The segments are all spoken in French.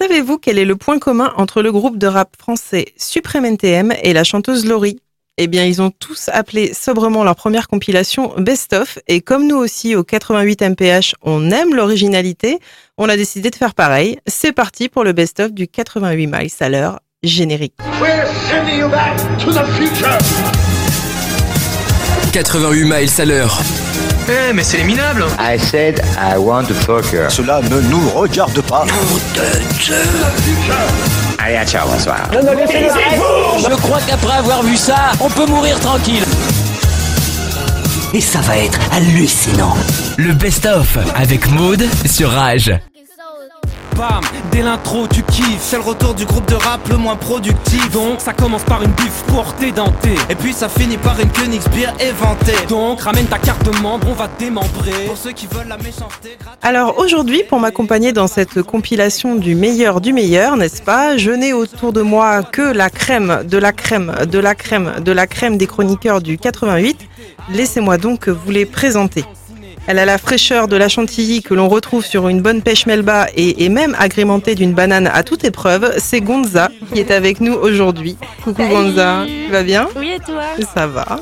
savez-vous quel est le point commun entre le groupe de rap français Supreme NTM et la chanteuse Laurie? Eh bien, ils ont tous appelé sobrement leur première compilation Best of, et comme nous aussi au 88 MPH, on aime l'originalité, on a décidé de faire pareil. C'est parti pour le Best of du 88 miles à l'heure générique. 88 miles à l'heure. Eh, mais c'est les minables I said I want to fuck her. Cela ne nous regarde pas. Allez, à ciao, bonsoir. Je crois qu'après avoir vu ça, on peut mourir tranquille. Et ça va être hallucinant. Le best-of avec Maude sur Rage. Dès l'intro tu kiffes. C'est le retour du groupe de rap le moins productif. Donc ça commence par une bif pour t'édenter Et puis ça finit par une Königsbier éventée. Donc ramène ta carte de membre, on va démembrer. Pour ceux qui veulent la méchanceté Alors aujourd'hui, pour m'accompagner dans cette compilation du meilleur du meilleur, n'est-ce pas? Je n'ai autour de moi que la crème, de la crème, de la crème, de la crème des chroniqueurs du 88. Laissez-moi donc vous les présenter. Elle a la fraîcheur de la chantilly que l'on retrouve sur une bonne pêche melba et est même agrémentée d'une banane à toute épreuve. C'est Gonza qui est avec nous aujourd'hui. Coucou Gonza, tu vas bien Oui et toi Ça va.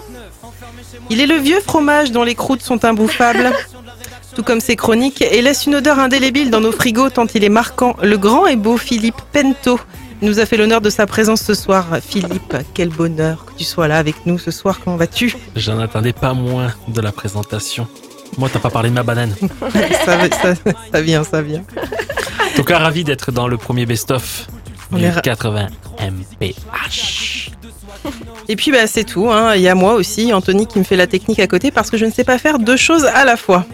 Il est le vieux fromage dont les croûtes sont imbouffables. Tout comme ses chroniques, et laisse une odeur indélébile dans nos frigos tant il est marquant. Le grand et beau Philippe Pento nous a fait l'honneur de sa présence ce soir. Philippe, quel bonheur que tu sois là avec nous ce soir. Comment vas-tu? J'en attendais pas moins de la présentation. Moi, t'as pas parlé de ma banane. ça, ça, ça, vient, ça vient. En tout cas, ravi d'être dans le premier best-of du est ra- 80 MPH. Et puis bah, c'est tout. hein. Il y a moi aussi, Anthony, qui me fait la technique à côté parce que je ne sais pas faire deux choses à la fois.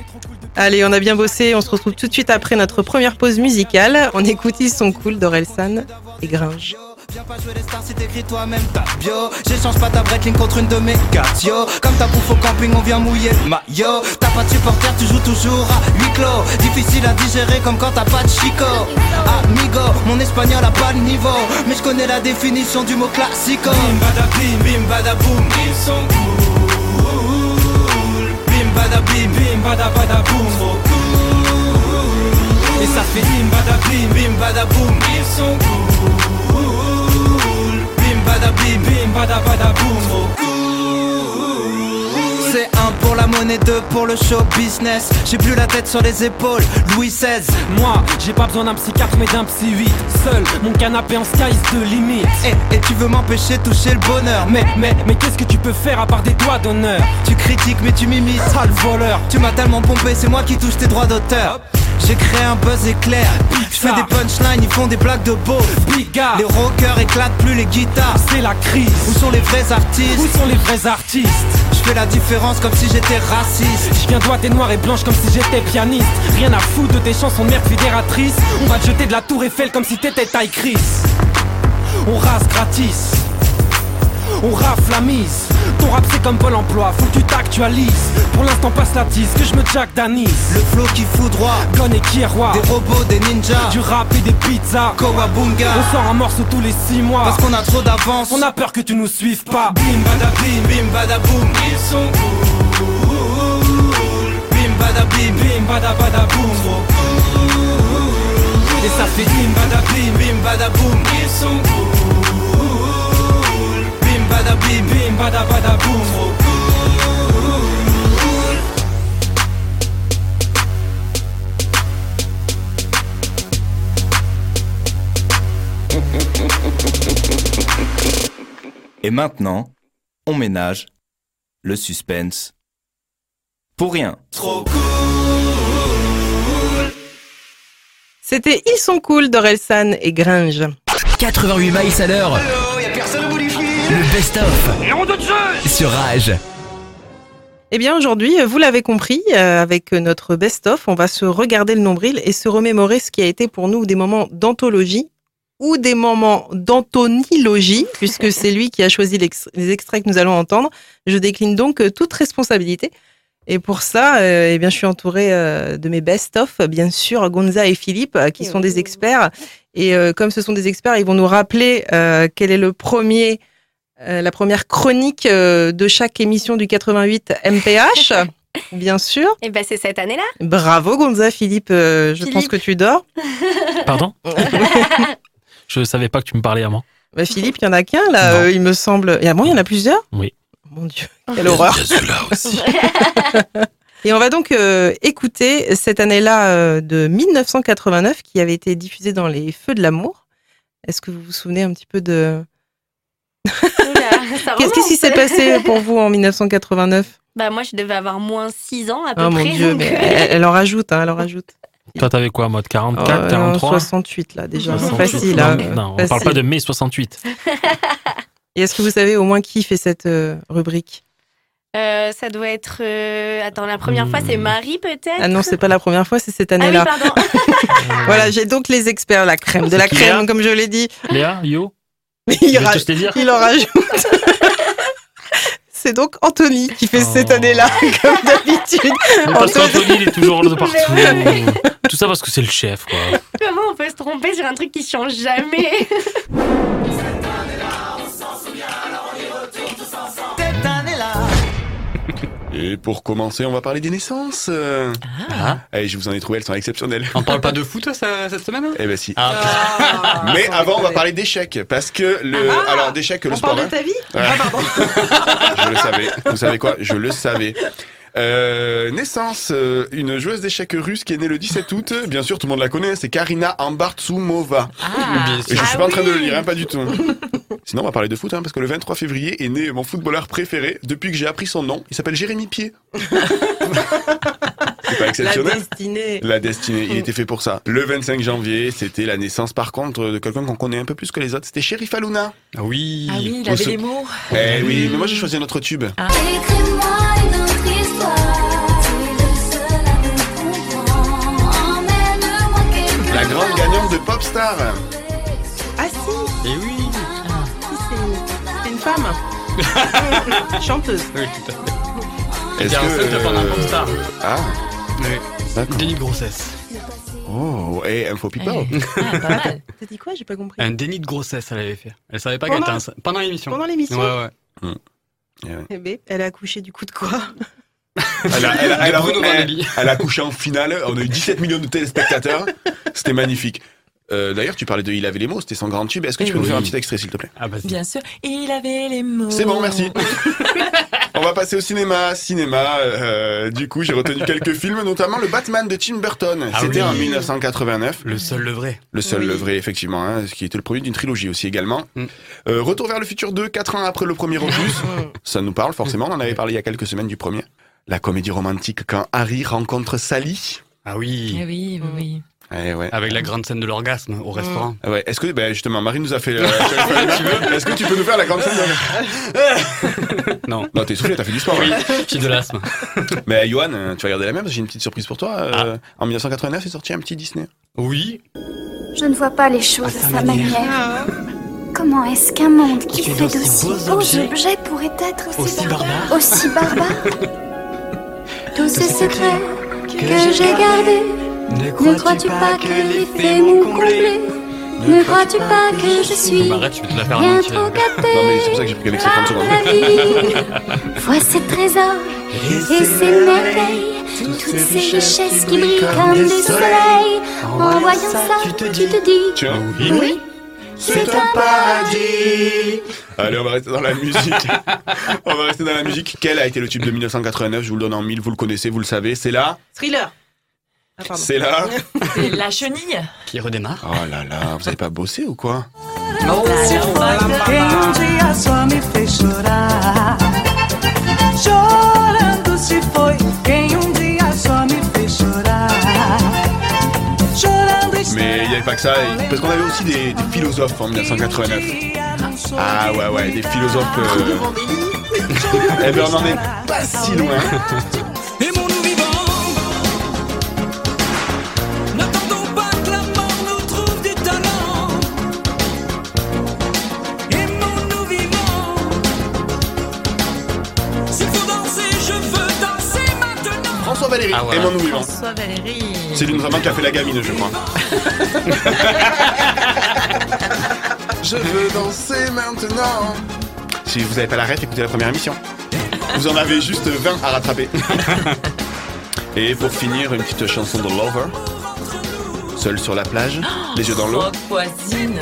Allez, on a bien bossé. On se retrouve tout de suite après notre première pause musicale. On écoute Ils sont cool d'Orelsan et Gringe. Viens pas jouer les stars si t'écris toi-même ta bio. J'échange pas ta breakling contre une de mes yo. Comme ta bouffe au camping on vient mouiller le maillot. T'as pas de supporter tu joues toujours à huis clos. Difficile à digérer comme quand t'as pas de chico. Amigo, mon espagnol a pas de niveau. Mais je connais la définition du mot classico. Bim bada bim, bim bada boum Ils sont cool. Bim bada bim, bim bada bada boum Trop cool. Et ça fait bim bada bim, bim bada boum Ils sont cool bada bim, bim bada bada c'est un pour la monnaie, deux pour le show business. J'ai plus la tête sur les épaules, Louis XVI Moi, j'ai pas besoin d'un psychiatre mais d'un psy 8 Seul, mon canapé en sky de limite et, et tu veux m'empêcher de toucher le bonheur. Mais, mais, mais qu'est-ce que tu peux faire à part des doigts d'honneur? Tu critiques mais tu m'imites. Sale voleur. Tu m'as tellement pompé, c'est moi qui touche tes droits d'auteur j'ai créé un buzz éclair. Je fais des punchlines, ils font des blagues de beau. Bigard. Les rockers éclatent plus les guitares. C'est la crise. Où sont les vrais artistes? Où sont les vrais artistes? Je fais la différence comme si j'étais raciste. Je viens droite et noire et blanche comme si j'étais pianiste. Rien à foutre de tes chansons de merde fédératrice. On va te jeter de la tour Eiffel comme si t'étais taille Chris. On rase gratis on rafle la mise. Ton rap c'est comme Pôle emploi, faut que tu t'actualises. Pour l'instant passe la tise, que je me jack d'anis Le flow qui fout droit, Gon et qui est roi. Des robots, des ninjas. Du rap et des pizzas. Kowabunga On sort un morceau tous les six mois. Parce qu'on a trop d'avance. On a peur que tu nous suives pas. Bim bada bim, bim bada boum. Ils sont cool. Bim bada bim, Bim. Bada bada boum. Trop cool Et ça fait Bim bada bim, bim bada boum. Ils sont cool bada bim, Bim bada bada boum trop cool Et maintenant, on ménage le suspense. Pour rien. Trop cool C'était Ils sont cool d'Orelsan et Gringe. 88 miles à l'heure. Le best-of sur Rage. Eh bien aujourd'hui, vous l'avez compris, euh, avec notre best-of, on va se regarder le nombril et se remémorer ce qui a été pour nous des moments d'anthologie ou des moments d'anthonilogie, puisque c'est lui qui a choisi les extraits que nous allons entendre. Je décline donc euh, toute responsabilité. Et pour ça, euh, eh bien, je suis entourée euh, de mes best-of, bien sûr, Gonza et Philippe, euh, qui sont des experts. Et euh, comme ce sont des experts, ils vont nous rappeler euh, quel est le premier, euh, la première chronique euh, de chaque émission du 88 MPH. Bien sûr. Et ben c'est cette année-là. Bravo Gonza, Philippe. euh, je Philippe. pense que tu dors. Pardon Je savais pas que tu me parlais à moi. Bah, Philippe, il y en a qu'un là, euh, il me semble. Et à moi, il y en a plusieurs? Oui. Mon Dieu, quelle horreur. celui-là aussi. Et on va donc euh, écouter cette année-là euh, de 1989 qui avait été diffusée dans les Feux de l'amour. Est-ce que vous vous souvenez un petit peu de... Qu'est-ce qui s'est passé pour vous en 1989 Bah moi je devais avoir moins 6 ans à peu Oh près. mon Dieu, donc, mais euh, elle, elle en rajoute, hein, elle en rajoute. Toi, t'avais quoi, mode 44, Oh, non, 43 68 là déjà, 68. facile. Non, hein, non, on facile. parle pas de mai 68. Et est-ce que vous savez au moins qui fait cette euh, rubrique euh, ça doit être. euh, Attends, la première fois c'est Marie peut-être? Ah non, c'est pas la première fois, c'est cette Ah oui, année-là. pardon. voilà, j'ai donc les experts, la crème, de la crème, Léa comme je l'ai dit. Léa, Yo? Mais il, ra- en rajoute. c'est donc Anthony qui fait cette Oh. année-là, comme d'habitude. Mais parce Anthony- qu'Anthony, il est toujours de partout. Tout ça parce que c'est le chef, quoi. Comment on peut se tromper sur un truc qui change jamais? Et pour commencer, on va parler des naissances. Euh, Ah. Allez, je vous en ai trouvé, elles sont exceptionnelles. On parle pas de foot ça, cette semaine hein Eh ben si. Ah, Mais avant, on va parler d'échecs. Parce que le. Alors, d'échecs, le On sport. parle de hein. ta vie? Ouais. Ah, pardon. Je le savais. Vous savez quoi? Je le savais. Euh, naissance, euh, une joueuse d'échecs russe qui est née le 17 août. Bien sûr, tout le monde la connaît. C'est Karina Ambartsumova. bien Et je suis Ah pas en train de le lire, hein, pas du tout. Sinon, on va parler de foot, hein, parce que le 23 février est né mon footballeur préféré depuis que j'ai appris son nom. Il s'appelle Jérémy Pied. C'est pas La exceptionnel destinée. la destinée, il était fait pour ça. Le 25 janvier, c'était la naissance par contre de quelqu'un qu'on connaît un peu plus que les autres. C'était Sheriff Aluna. Ah oui. Ah oui, il avait se- les mots. Eh oui, mais moi j'ai choisi un autre tube. Écris-moi une autre histoire. Tu es le seul à me comprendre. Emmène-moi quelque La grande gagnante de Popstar. Ah si, Et Eh oui. si, c'est une femme. Chanteuse. Oui, tout à fait. Est-ce pas euh, un popstar. Ah, Oui. d'accord. Déni de grossesse. Oh, et info people. Ah, pas mal. T'as dit quoi? J'ai pas compris. Un déni de grossesse, elle avait fait. Elle savait pas qu'elle Pendant- était enceinte. Pendant l'émission. Pendant l'émission Ouais, ouais. Eh ben, Elle a accouché du coup de quoi? Elle a, elle a- elle a- elle a couché en finale. On a eu 17 millions de téléspectateurs. C'était magnifique. Euh, D'ailleurs, tu parlais de Il avait les mots, c'était son grand tube. Est-ce que tu peux nous Oui. faire un petit extrait, s'il te plaît? Ah. Bien sûr. Il avait les mots. C'est bon, merci. On va passer au cinéma. Cinéma, euh, du coup, j'ai retenu quelques films, notamment le Batman de Tim Burton. Ah C'était oui. en 1989. Le seul, le vrai. Le seul, Oui. le vrai, effectivement, hein, ce qui était le premier d'une trilogie aussi également. Mm. Euh, Retour vers le futur 2, 4 ans après le premier opus. Ça nous parle forcément, on en avait parlé il y a quelques semaines du premier. La comédie romantique quand Harry rencontre Sally. Ah oui. Eh oui, oui, oui. Eh ouais. Avec la grande scène de l'orgasme au restaurant. Ah ouais. Est-ce que, ben justement, Marie nous a fait. euh, Est-ce que tu peux nous faire la grande scène de... Non. Non, t'es soufflé, t'as fait du sport. Oui, hein. j'ai de l'asthme. Mais Johan, euh, tu vas regarder la même, parce que j'ai une petite surprise pour toi. Euh, En 1989, est sorti un petit Disney. Oui. Je ne vois pas les choses À à sa manière. manière. Comment est-ce qu'un monde qui Qui fait d'aussi beaux beaux objets objets pourrait être aussi, Aussi barbare Aussi barbare Tous ces secrets que j'ai gardés, ne crois-tu pas que les faits m'ont comblé Ne crois-tu pas que je suis Arrête, je vais te la faire en bien trop gâtée Non, mais c'est pour ça que j'ai pris qu'avec ces 30 secondes. par la vie Vois ces trésors et ces merveilles toutes ces richesses qui brillent comme des soleils. En voyant ça, tu te dis, oui, c'est un paradis. Allez, on va rester dans la musique. on va rester dans la musique. Quel a été le tube de 1989 Je vous le donne en mille, vous le connaissez, vous le savez. C'est là. Thriller. Ah. C'est là. C'est la chenille. Qui redémarre. Oh là là, vous avez pas bossé ou quoi Quem dia só me fez chorar. Chorando se foi. Quem um dia só me fez chorar. Chorando Mais il n'y avait pas que ça, parce qu'on avait aussi des, des philosophes en 1989. Ah ouais, ouais, des philosophes. euh, Eh ben, on en est pas si loin. Valéry, Ah, voilà. aimons-nous vivants. François Valéry. C'est l'une vraiment qui a fait la gamine, je crois. je veux danser maintenant. Si vous n'avez pas la ref, écoutez la première émission. Vous en avez juste 20 à rattraper. Et pour finir, une petite chanson de Lover. Seul sur la plage, les yeux dans l'eau. Voisine.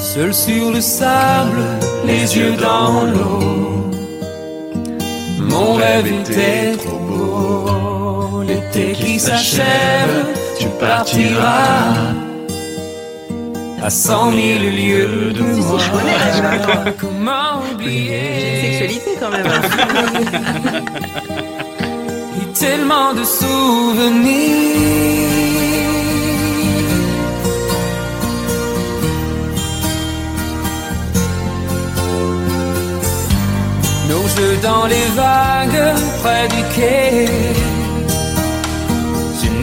Seul sur le sable, les yeux dans l'eau. Mon rêve était trop beau. L'été qui s'achève, tu partiras à cent mille lieues de moi. Comment oublier Sexualité quand même. Et tellement de souvenirs. Nos jeux dans les vagues près du quai.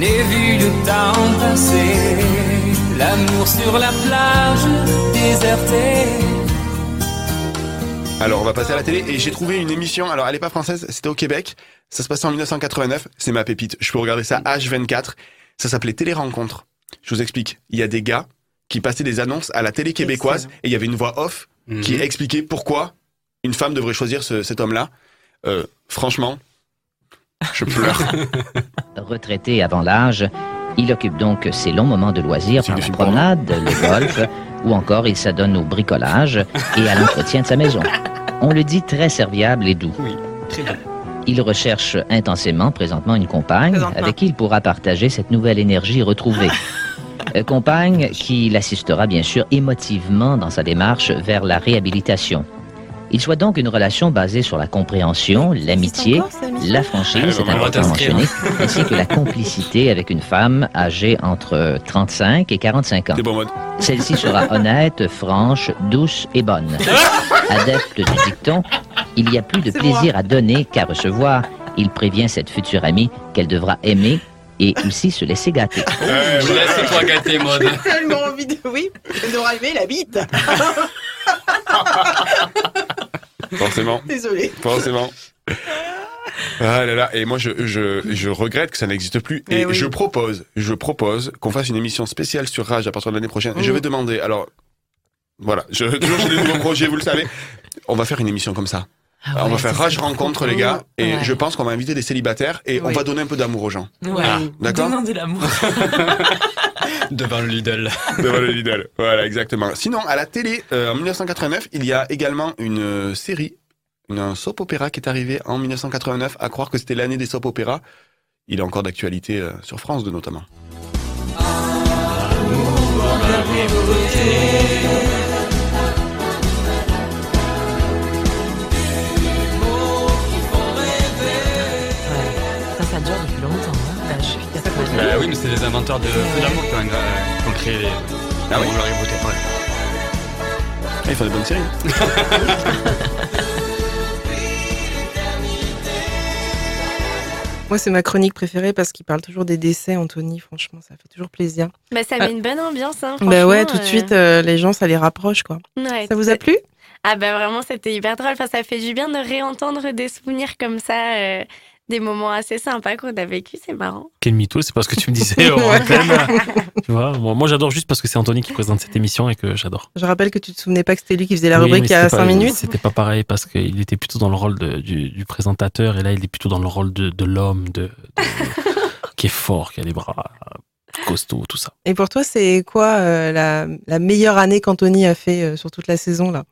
Je n'ai vu le temps passer. L'amour sur la plage désertée. Alors on va passer à la télé et j'ai trouvé une émission, alors elle est pas française, c'était au Québec, ça se passait en 1989, c'est ma pépite, je peux regarder ça H24, ça s'appelait Télé Rencontre. Je vous explique, il y a des gars qui passaient des annonces à la télé québécoise et il y avait une voix off qui expliquait pourquoi une femme devrait choisir ce- cet homme-là. Euh, franchement, je pleure. Retraité avant l'âge, il occupe donc ses longs moments de loisirs par la promenade, le golf, ou encore il s'adonne au bricolage et à l'entretien de sa maison. On le dit très serviable et doux. Il recherche intensément présentement une compagne Présentement. avec qui il pourra partager cette nouvelle énergie retrouvée. Euh, Compagne qui l'assistera bien sûr émotivement dans sa démarche vers la réhabilitation. Il souhaite donc une relation basée sur la compréhension, l'amitié, la franchise, c'est important mentionner, ainsi que la complicité avec une femme âgée entre 35 et 45 ans. Celle-ci sera honnête, franche, douce et bonne. Adepte du dicton, il y a plus de plaisir moi. à donner qu'à recevoir. Il prévient cette future amie qu'elle devra aimer et aussi se laisser gâter. Laisse-toi gâter, mode. J'ai tellement envie de. Oui, elle devra aimer la bite. Forcément. Désolé. Forcément. Ah là là, et moi je, je, je regrette que ça n'existe plus. Et Eh oui. je propose, je propose qu'on fasse une émission spéciale sur Rage à partir de l'année prochaine. Je Mhm. vais demander, alors, voilà, je, toujours j'ai des nouveaux projets, vous le savez. On va faire une émission comme ça. Ah on va faire Rage rencontre les gars, et Ouais. je pense qu'on va inviter des célibataires et on va donner un peu d'amour aux gens. Ah, D'accord Donnons de l'amour. Devant le Lidl. Devant le Lidl. Voilà, exactement. Sinon, à la télé, euh, en 1989, il y a également une euh, série, une, un soap opéra qui est arrivé en 1989, à croire que c'était l'année des soap opéras. Il est encore d'actualité euh, sur France 2 notamment. Ça, c'est les inventeurs de Feu d'amour qui ont, qui ont créé les. Ah oui beauté. Ouais. Ah, ils font des bonnes séries. Moi, c'est ma chronique préférée parce qu'il parle toujours des décès, Anthony. Franchement, ça fait toujours plaisir. Bah, ça met une bonne ambiance. Hein, Bah ouais, tout de euh. suite, euh, les gens, ça les rapproche, quoi. Ouais, Ça vous a plu? Ah bah vraiment, c'était hyper drôle. Enfin, ça fait du bien de réentendre des souvenirs comme ça, euh, des moments assez sympas qu'on a vécu. C'est marrant. Quel mytho, c'est pas ce que tu me disais en antenne. tu vois, moi, moi, j'adore juste parce que c'est Anthony qui présente cette émission et que j'adore. Je rappelle que tu te souvenais pas que c'était lui qui faisait la Oui, rubrique il y a c'était 5 pas- minutes. C'était pas pareil parce qu'il était plutôt dans le rôle de- du, du présentateur et là il est plutôt dans le rôle de, de l'homme de, de- qui est fort, qui a des bras costauds, tout ça. Et pour toi, c'est quoi euh, la, la meilleure année qu'Anthony a fait euh, sur toute la saison là?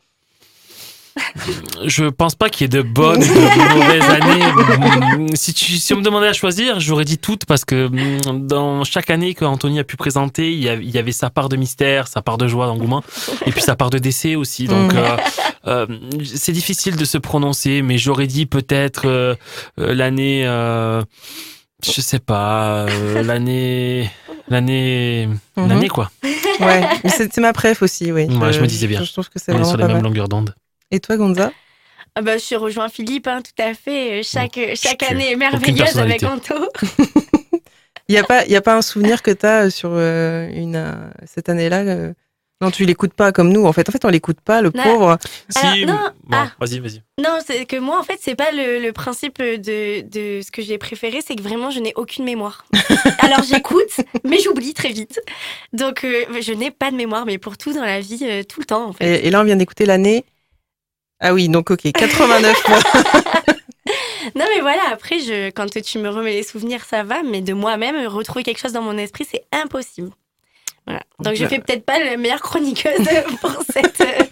Je pense pas qu'il y ait de bonnes ou de mauvaises années. Mm, Si, tu, si on me demandait à choisir, j'aurais dit toutes parce que mm, dans chaque année qu'Anthony a pu présenter, il y avait, sa part de mystère, sa part de joie, d'engouement, et puis sa part de décès aussi. Donc euh, euh, c'est difficile de se prononcer, mais j'aurais dit peut-être euh, l'année, je sais pas, l'année, l'année, Mhm. l'année quoi. Ouais, mais c'est c'est ma préf aussi, oui. Ouais, je me disais bien. Je, trouve que c'est On est vraiment sur pas la même mal. longueur d'onde. Et toi, Gonza? Ah bah, je rejoins Philippe, hein, tout à fait. Euh, Chaque, chaque que- année est merveilleuse avec. Anto. Il n'y a, pas- y a pas un souvenir que tu as sur euh, une, euh, cette année-là euh, Non, tu l'écoutes pas comme nous. En fait, en fait on l'écoute pas, le Non. pauvre. Alors, non, Bon, ah. vas-y, vas-y. Non, c'est que moi, en fait, c'est pas le, le principe de, de ce que j'ai préféré, c'est que vraiment, je n'ai aucune mémoire. Alors, j'écoute, mais j'oublie très vite. Donc, euh, je n'ai pas de mémoire, mais pour tout dans la vie, euh, tout le temps, en fait. Et, et là, on vient d'écouter l'année. Ah oui, donc ok, 89. Non, mais voilà, après, je, quand tu me remets les souvenirs, ça va, mais de moi-même, retrouver quelque chose dans mon esprit, c'est impossible. Voilà. Donc, je Ok. fais peut-être pas la meilleure chroniqueuse pour cette, euh,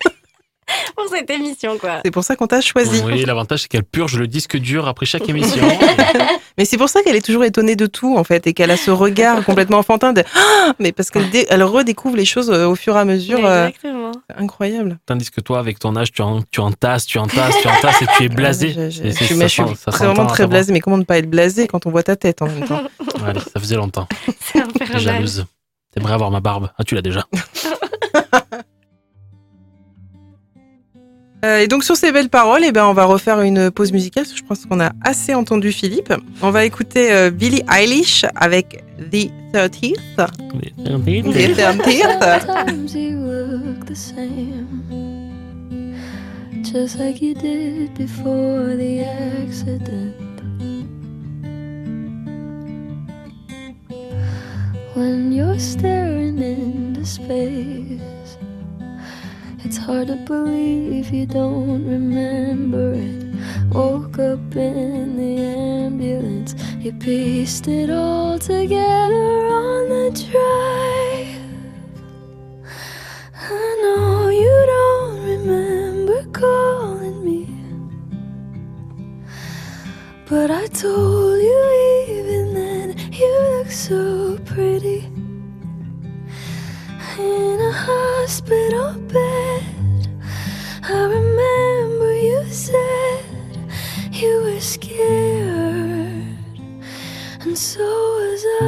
pour cette émission, quoi. C'est pour ça qu'on t'a choisi. Oui, l'avantage, c'est qu'elle purge le disque dur après chaque émission. Mais c'est pour ça qu'elle est toujours étonnée de tout, en fait, et qu'elle a ce regard complètement enfantin de Ah Mais parce qu'elle dé- elle redécouvre les choses euh, au fur et à mesure. euh, Exactement. c'est incroyable. Tandis que toi, avec ton âge, tu en, tu entasses, tu entasses, tu entasses et tu es blasé. Je, ça suis ça vraiment très à blasée. Mais comment ne pas être blasé quand on voit ta tête en même temps? Allez, ça faisait longtemps. C'est. Jalouse. T'aimerais avoir ma barbe? Ah, tu l'as déjà. Euh, et donc sur ces belles paroles, eh ben, on va refaire une pause musicale. parce que Je pense qu'on a assez entendu Philippe. On va écouter euh, Billie Eilish avec The 30th. The 30th. Sometimes you look the same, just like you did before the accident. When you're staring into space, it's hard to believe you don't remember it. Woke up in the ambulance, you pieced it all together on the drive. I know you don't remember calling me, but I told you even then you look so pretty in a hospital bed. I remember you said you were scared, and so was I.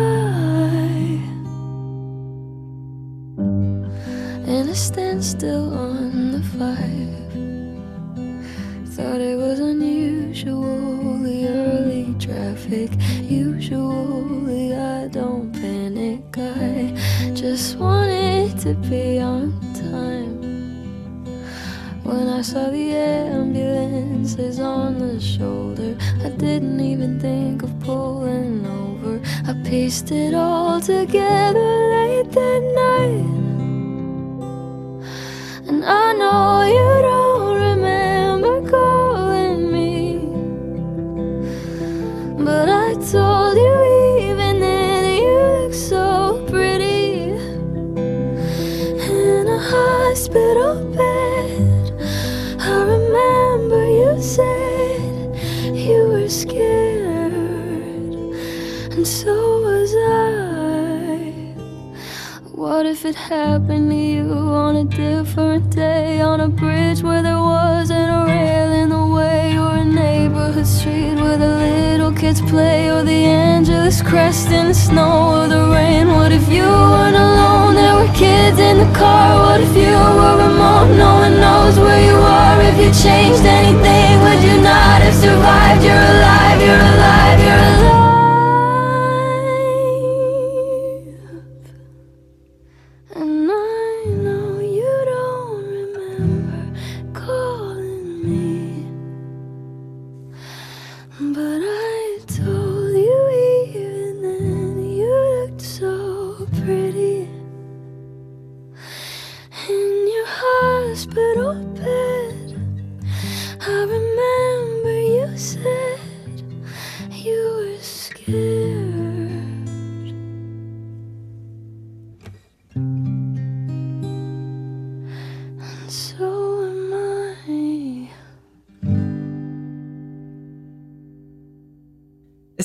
In a standstill on the five, thought it was unusually early traffic. Usually I don't panic, I just wanted to be on. When I saw the ambulances on the shoulder, I didn't even think of pulling over. I pieced it all together late that night. And I know you don't remember calling me. But I told you even and so was I. What if it happened to you on a different day on a bridge where there wasn't a rail in the way or a neighborhood street where the little kids play or the Angeles crest in the snow or the rain? What if you weren't alone? There were kids in the car. What if you were remote? No one knows where you are. If you changed anything, would you not have survived? You're alive, you're alive, you're alive.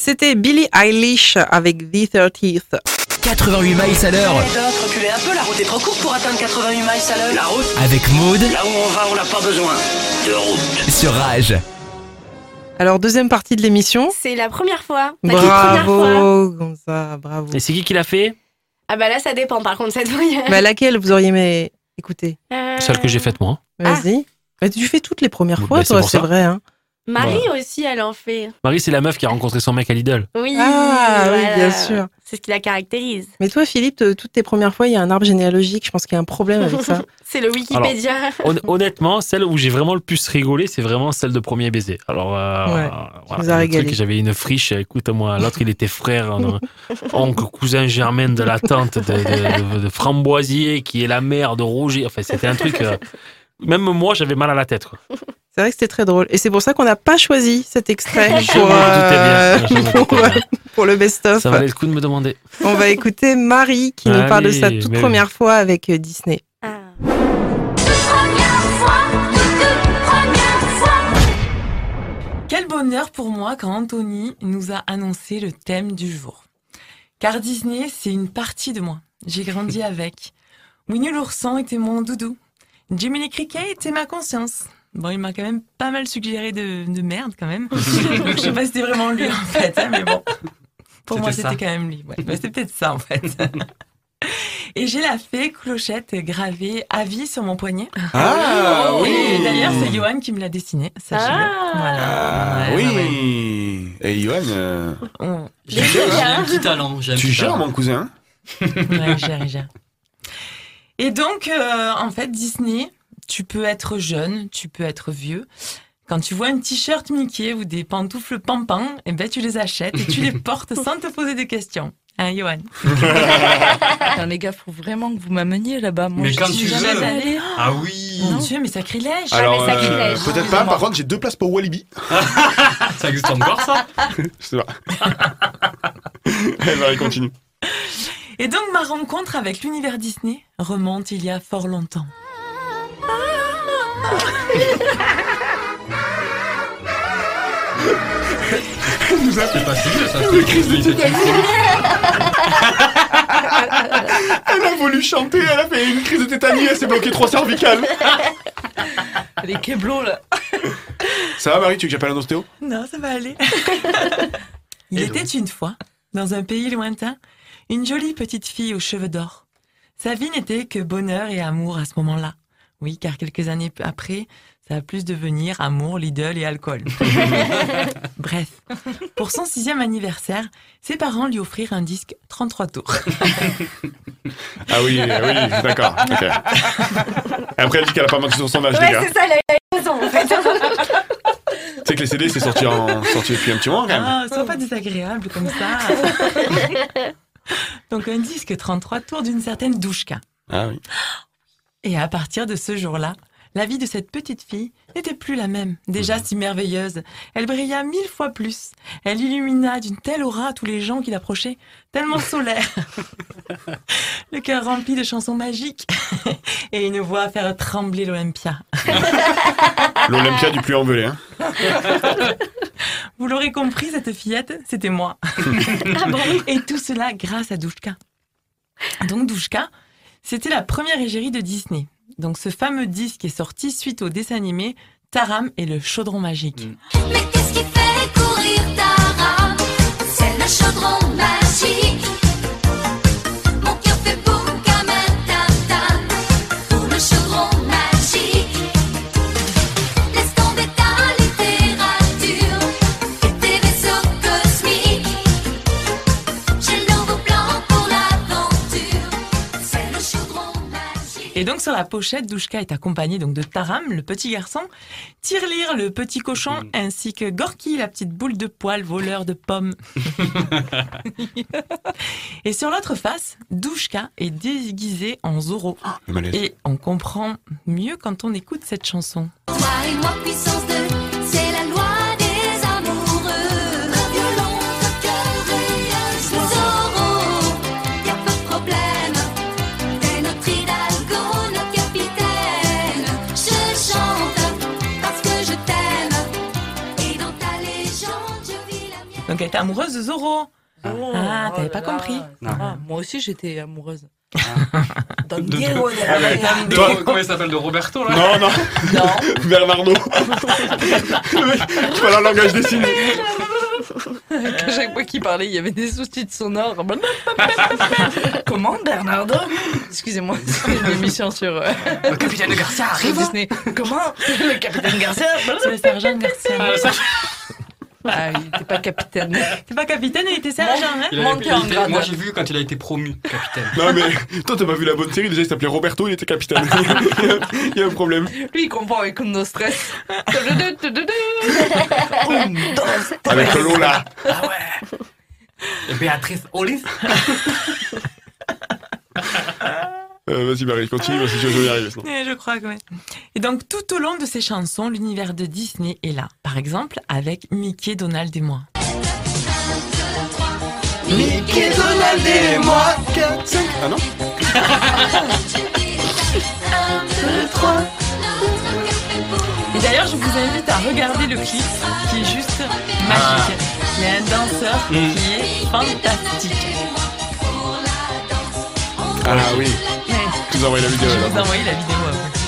C'était Billie Eilish avec The 30th. 88 miles à l'heure Reculez un peu, la route est trop courte pour atteindre 80 miles à l'heure. La route avec Maude Là où on va, on n'a pas besoin de route. sur Rage. Alors, deuxième partie de l'émission. C'est la première fois. La toute première fois. Bravo, Gonza, bravo. Et c'est qui qui l'a fait? Ah bah là, ça dépend par contre cette fois. Mais laquelle vous auriez aimé écouter? Euh, Celle que j'ai faite moi. Vas-y. Mais tu fais toutes les premières Bah, fois, c'est toi, pour c'est ça. vrai. Hein Marie aussi, elle en fait. Marie, c'est la meuf qui a rencontré son mec à Lidl. Oui. Ah, oui, bien sûr. C'est ce qui la caractérise. Mais toi, Philippe, te- toutes tes premières fois, il y a un arbre généalogique. Je pense qu'il y a un problème avec ça. C'est le Wikipédia. Hon- honnêtement, celle où j'ai vraiment le plus rigolé, c'est vraiment celle de premier baiser. Alors, euh, Ouais, voilà, j'avais une friche. Écoute-moi, l'autre, il était frère, euh, oncle, cousin germain de la tante de, de- de- de Framboisier, qui est la mère de Roger. Enfin, c'était un truc. euh, même moi, j'avais mal à la tête. Quoi. C'est vrai que c'était très drôle. Et c'est pour ça qu'on n'a pas choisi cet extrait pour, euh, m'en pour, doutais bien. pour le best-of. Ça valait le coup de me demander. On va écouter Marie qui nous parle de sa toute oui. première fois avec euh, Disney. Quel bonheur pour moi quand Anthony nous a annoncé le thème du jour. Car Disney, c'est une partie de moi. J'ai grandi avec. Winnie l'ourson était mon doudou. Jiminy Cricket était ma conscience. Bon, il m'a quand même pas mal suggéré de, de merde quand même. Je sais pas si c'était vraiment lui en fait, hein, mais bon. Pour moi, C'était c'était quand même lui. Ouais. Mais c'est peut-être ça en fait. Et j'ai la fée clochette gravée à vie sur mon poignet. Ah, oui. D'ailleurs, c'est Johan qui me l'a dessiné. Sachez-le. Voilà. Ah, Ouais, ouais, ouais. oui. Et Johan, euh, On- J'ai un petit talent. tu gères mon cousin Ouais, il gère, il gère. Et donc, euh, en fait, Disney, tu peux être jeune, tu peux être vieux. Quand tu vois un t-shirt Mickey ou des pantoufles Pampan, eh ben, tu les achètes et tu les portes sans te poser de questions. Hein, Johan? Putain, les gars, faut vraiment que vous m'ameniez là-bas. Moi, Mais je quand suis tu jamais veux. allée. Ah oui. Mon Dieu, mais sacrilège Alors, mais euh, sacrilège. peut-être pas. Par contre, j'ai deux places pour Walibi. Ça existe encore ça? Je sais pas. Allez, Marie, continue. Et donc, ma rencontre avec l'univers Disney remonte il y a fort longtemps. nous a C'est pas ça. Crise de tétanie. Elle a voulu chanter, elle a fait une crise de tétanie, elle s'est bloquée trois cervicales. Les keblos, là. Ça va, Marie, tu veux que j'appelle un ostéo? Non, ça va aller. Il était une fois, dans un pays lointain, une jolie petite fille aux cheveux d'or. Sa vie n'était que bonheur et amour à ce moment-là. Oui, car quelques années après, ça a plus devenir amour, Lidl et alcool. Bref, pour son sixième anniversaire, ses parents lui offrirent un disque 33 tours. Ah oui, ah oui, d'accord. après, elle dit qu'elle a pas menti sur son âge, les Ouais, gars. c'est ça, elle a raison en fait. Tu sais que les CD, c'est sorti, en... sorti depuis un petit moment, quand même. Ah, sois pas désagréable comme ça. Donc un disque 33 tours d'une certaine Douchka. Ah oui. Et à partir de ce jour-là, la vie de cette petite fille n'était plus la même. Déjà si merveilleuse, elle brilla mille fois plus. Elle illumina d'une telle aura tous les gens qui l'approchaient, tellement solaire. Le cœur rempli de chansons magiques et une voix à faire trembler l'Olympia. L'Olympia du plus envelé, hein. Vous l'aurez compris, cette fillette, c'était moi. Et tout cela grâce à Douchka. Donc Douchka, c'était la première égérie de Disney. Donc ce fameux disque est sorti suite au dessin animé Taram et le chaudron magique. Mais qu'est-ce qui Et donc sur la pochette, Douchka est accompagné donc de Taram, le petit garçon, Tirelire, le petit cochon, ainsi que Gorky, la petite boule de poil, voleur de pommes. Et sur l'autre face, Douchka est déguisé en Zorro. malaise. Et on comprend mieux quand on écoute cette chanson. Toi et moi, puissance 2, Donc elle était amoureuse de Zorro. Oh, Ah, oh t'avais là pas là. compris. Ah, moi aussi, j'étais amoureuse. Don De- Diego Ah, comment il s'appelle de Roberto là Non, non. Non. Bernardo. Tu parles en langage des signes. À chaque fois qu'il parlait, il y avait des sous-titres sonores. Comment, Bernardo? Excusez-moi, c'est une émission sur. euh, Le capitaine Garcia arrive Disney. Comment? Le capitaine Garcia C'est le sergent Garcia. Ah, Ah, il était pas capitaine. T'es pas capitaine, il était sergent, hein? Il avait- Montez il en était- grade. Moi j'ai vu quand il a été promu capitaine. Non, mais toi, t'as pas vu la bonne série. Déjà, il s'appelait Roberto, il était capitaine. il, y a, il y a un problème. Lui, il comprend avec No Stress. Avec Lola. Ah ouais Et Béatrice Olive Euh, Vas-y, Marie, continue, parce que je vais y arriver sinon. Je crois que ouais. Et donc, tout au long de ces chansons, l'univers de Disney est là. Par exemple, avec Mickey, Donald et moi. Mickey, Donald et moi, 4, 5. Ah non Un, deux, trois. Et d'ailleurs, je vous invite à regarder le clip qui est juste magique. Il y a un danseur Mm. qui est fantastique. Ah oui. Tu nous as envoyé la vidéo Je vous ai envoyé la vidéo. après.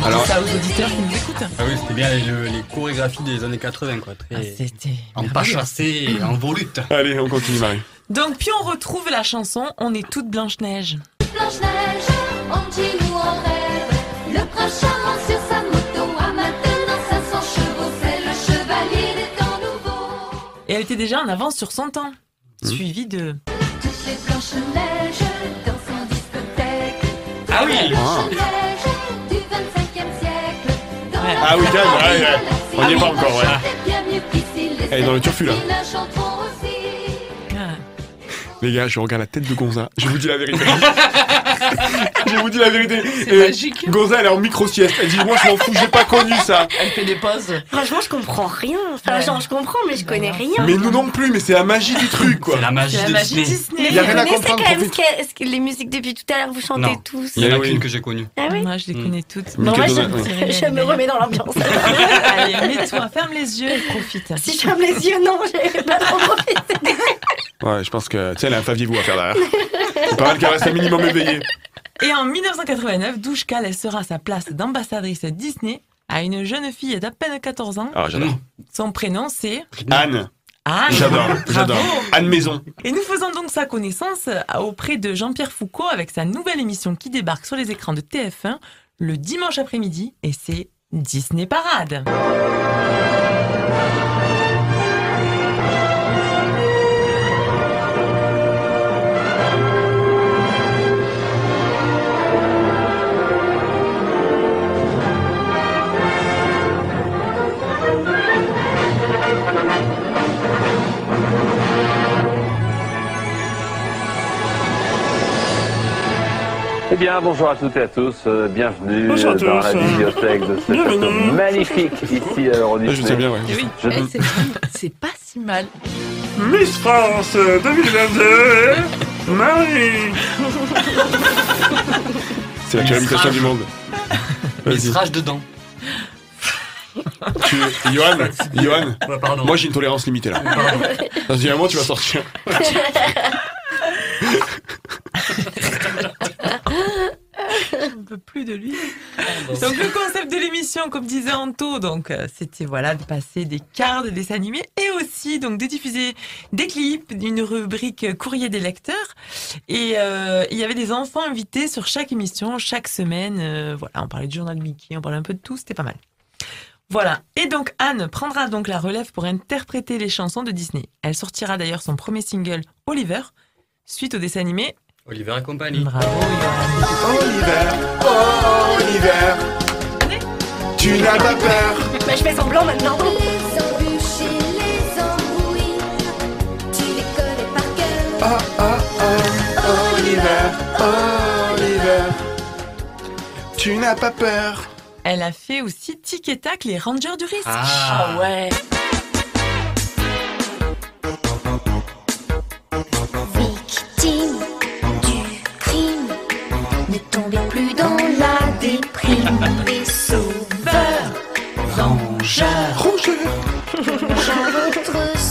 Je Alors- ça aux auditeurs qui nous écoutent. Ah oui, c'était bien les, les chorégraphies des années 80, quoi. Très... Ah, c'était en pas chassé, en volute. Allez, on continue, Marie. Donc, puis on retrouve la chanson On est toute Blanche-Neige. Blanche-Neige, on dit nous en rêve. Le prince charmant sur sa moto a maintenant 500 chevaux. C'est le chevalier des temps nouveaux. Et elle était déjà en avance sur son temps. Mmh. Suivi de. Toutes les Blanches-Neiges Ah oui, quand même, ouais, ouais. On y est pas encore, ouais. Les Elle est dans le turfu, là. Les gars, je regarde la tête de Gonza. Je vous dis la vérité. je vous dis la vérité. C'est magique. Gonza, elle est en micro-sieste. Elle dit, moi, je m'en fous, j'ai pas connu ça. Elle fait des pauses. Franchement, je comprends rien. Enfin, Ouais. genre, je comprends, mais je connais rien. Mais nous non plus, mais c'est la magie du truc, quoi. C'est la magie C'est la de magie Disney. Disney. Mais Y a vous rien à connaissez comprendre, quand même ce profite. qu'est- ce que les musiques depuis tout à l'heure, vous chantez Non. tous. Il y en a Eh oui. qu'une que j'ai connue. Ah oui Moi, je les Mm. connais toutes. Bon, moi, je, ouais. je me remets dans l'ambiance. Allez, mets-toi, ferme les yeux et profite. si je ferme les yeux, non, j'ai pas trop profité. Ouais, je pense que, tu sais, faviez-vous à faire derrière. C'est pas mal qu'elle reste un minimum éveillée. Et en 1989, Douchka laissera sa place d'ambassadrice Disney à une jeune fille d'à peine 14 ans. Ah, j'adore. Son prénom, c'est Anne. Anne. J'adore, j'adore. Anne Maison. Et nous faisons donc sa connaissance euh, auprès de Jean-Pierre Foucault avec sa nouvelle émission qui débarque sur les écrans de TF1 le dimanche après-midi et c'est Disney Parade. Bien, bonjour à toutes et à tous. euh, bienvenue Bonjour euh, dans tous. la bibliothèque de magnifique ici à Euro Ah, Je sais bien, ouais. Eh oui, Je- eh, c'est- pas si mal. Miss France 2022, Marie. C'est la imitation du monde. Se rage dedans. Tu... Johan, Johan, moi j'ai une tolérance limitée là. Dans un moment, tu vas sortir. Je ne plus de lui. Donc le concept de l'émission, comme disait Anto, donc euh, c'était voilà de passer des quarts de dessins animés et aussi donc de diffuser des clips d'une rubrique courrier des lecteurs. Et euh, il y avait des enfants invités sur chaque émission, chaque semaine. euh, voilà, on parlait du journal Mickey, on parlait un peu de tout, c'était pas mal. Voilà. Et donc Anne prendra donc la relève pour interpréter les chansons de Disney. Elle sortira d'ailleurs son premier single Oliver suite au dessin animé. Oliver et compagnie. Bravo. Oliver, Oliver, tu n'as pas peur. Bah, je fais semblant maintenant. Les embûches et les embrouilles, tu les connais par cœur. Oh, oh, oh, Oliver, Oliver, tu n'as pas peur. Elle a fait aussi Tic et Tac, les Rangers du risque. Ah. ouais.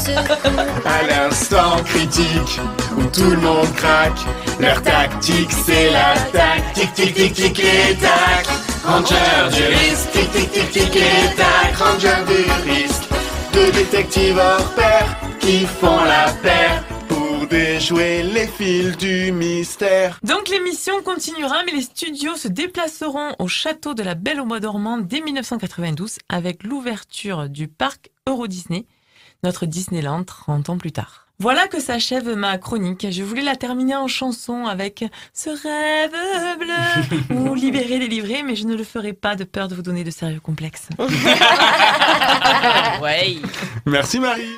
À l'instant critique où tout le monde craque, leur tactique c'est l'attaque. Tic tic tic tic et tac. Ranger du risque. Tic tic tic tic et tac. Ranger du risque. Deux détectives hors pair qui font la paire pour déjouer les fils du mystère. Donc l'émission continuera, mais les studios se déplaceront au château de la Belle au Bois dormant dès 1992 avec l'ouverture du parc Euro Disney, notre Disneyland 30 ans plus tard. Voilà que s'achève ma chronique. Je voulais la terminer en chanson avec ce rêve bleu ou libérer, délivrer, mais je ne le ferai pas de peur de vous donner de sérieux complexes. ouais. Merci Marie.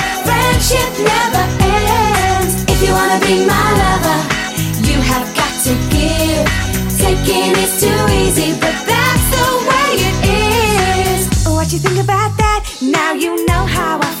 Friendship never ends. If you wanna be my lover, you have got to give. Taking is too easy, but that's the way it is. What you think about that? Now you know how I feel.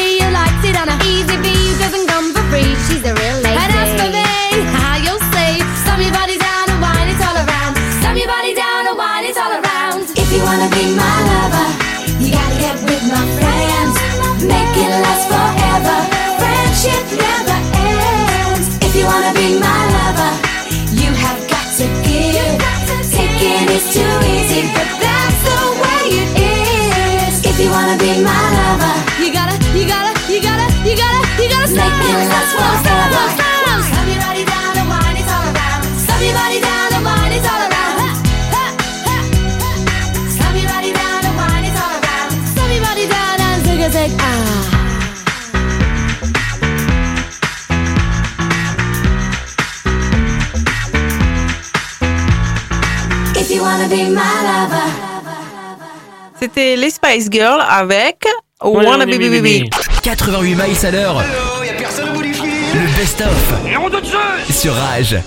wanna be my lover, you have got to give. Taking is too easy, but that's the way it is. If you wanna be my lover, you gotta, you gotta, you gotta, you gotta, you gotta make it last forever. Slam your body down and wine it all around. Your body C'était les Spice Girls avec Wanna Be Be Be Be. 88 miles à l'heure. Le best-of. Sur Rage.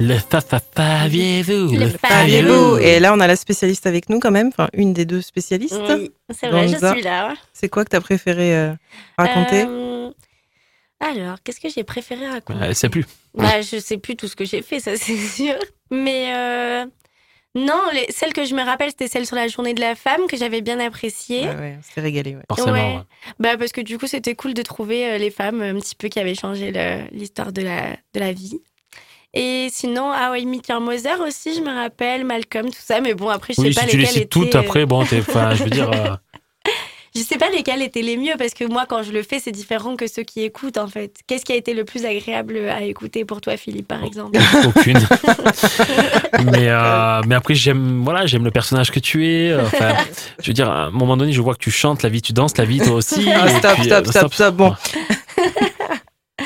Le fa fa faviez-vous Le faviez-vous Et là, on a la spécialiste avec nous quand même, enfin une des deux spécialistes. Oui, c'est vrai, je suis là. ouais. C'est quoi que t'as préféré euh, raconter Euh, alors, qu'est-ce que j'ai préféré raconter? Elle sait plus. Bah, je sais plus tout ce que j'ai fait, ça c'est sûr. Mais euh, non, les, celle que je me rappelle, c'était celle sur la journée de la femme que j'avais bien appréciée. Ouais, ouais, on s'était régalé. Ouais. Forcément. Ouais. ouais. Bah, parce que du coup, c'était cool de trouver euh, les femmes un petit peu qui avaient changé l'histoire de la, de la vie. Et sinon, ah ouais, Mickey Moser aussi, je me rappelle, Malcolm, tout ça. Mais bon, après, je sais Oui, pas si tu les cites étaient. toutes euh, après, bon, je veux dire. euh, Je sais pas lesquels étaient les mieux parce que moi, quand je le fais, c'est différent que ceux qui écoutent en fait. Qu'est-ce qui a été le plus agréable à écouter pour toi, Philippe, par exemple? Aucune. mais, euh, mais après, j'aime voilà, j'aime le personnage que tu es. euh, Enfin, je veux dire, à un moment donné, je vois que tu chantes la vie, tu danses la vie, toi aussi. Ah, et stop, puis, stop, euh, stop, stop, bon.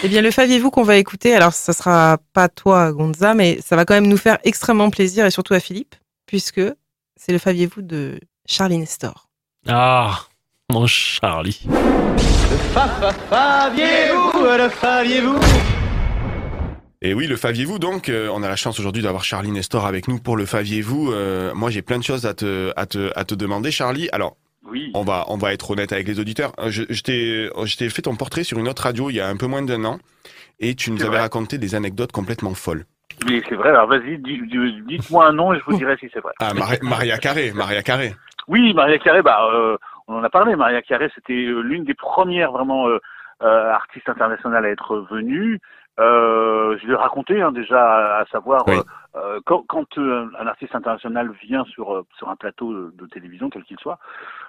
Eh bien, le faviez-vous qu'on va écouter, alors ça sera pas toi, Gonza, mais ça va quand même nous faire extrêmement plaisir, et surtout à Philippe, puisque c'est le faviez-vous de Charlie Nestor. Ah, mon Charlie. Faviez-vous, le faviez-vous? Et oui, le Faviez-vous, donc, euh, on a la chance aujourd'hui d'avoir Charlie Nestor avec nous pour le Faviez-vous. Euh, moi, j'ai plein de choses à te, à te, à te demander, Charlie. Alors, on, va, on va être honnête avec les auditeurs. Euh, Je, je t'ai fait ton portrait sur une autre radio il y a un peu moins d'un an et tu nous avais raconté des anecdotes complètement folles. Oui, c'est vrai. Alors vas-y, dites-moi un nom et je vous dirai si c'est vrai. Ah, Mari- Maria Carré, Maria Carré. Oui, Maria Carré, bah, euh, on en a parlé. Maria Carré, c'était euh, l'une des premières vraiment euh, euh, artistes internationales à être venue. Euh, je l'ai raconté hein, déjà, à, savoir Oui. euh, quand, quand euh, un artiste international vient sur sur un plateau de, de télévision, quel qu'il soit,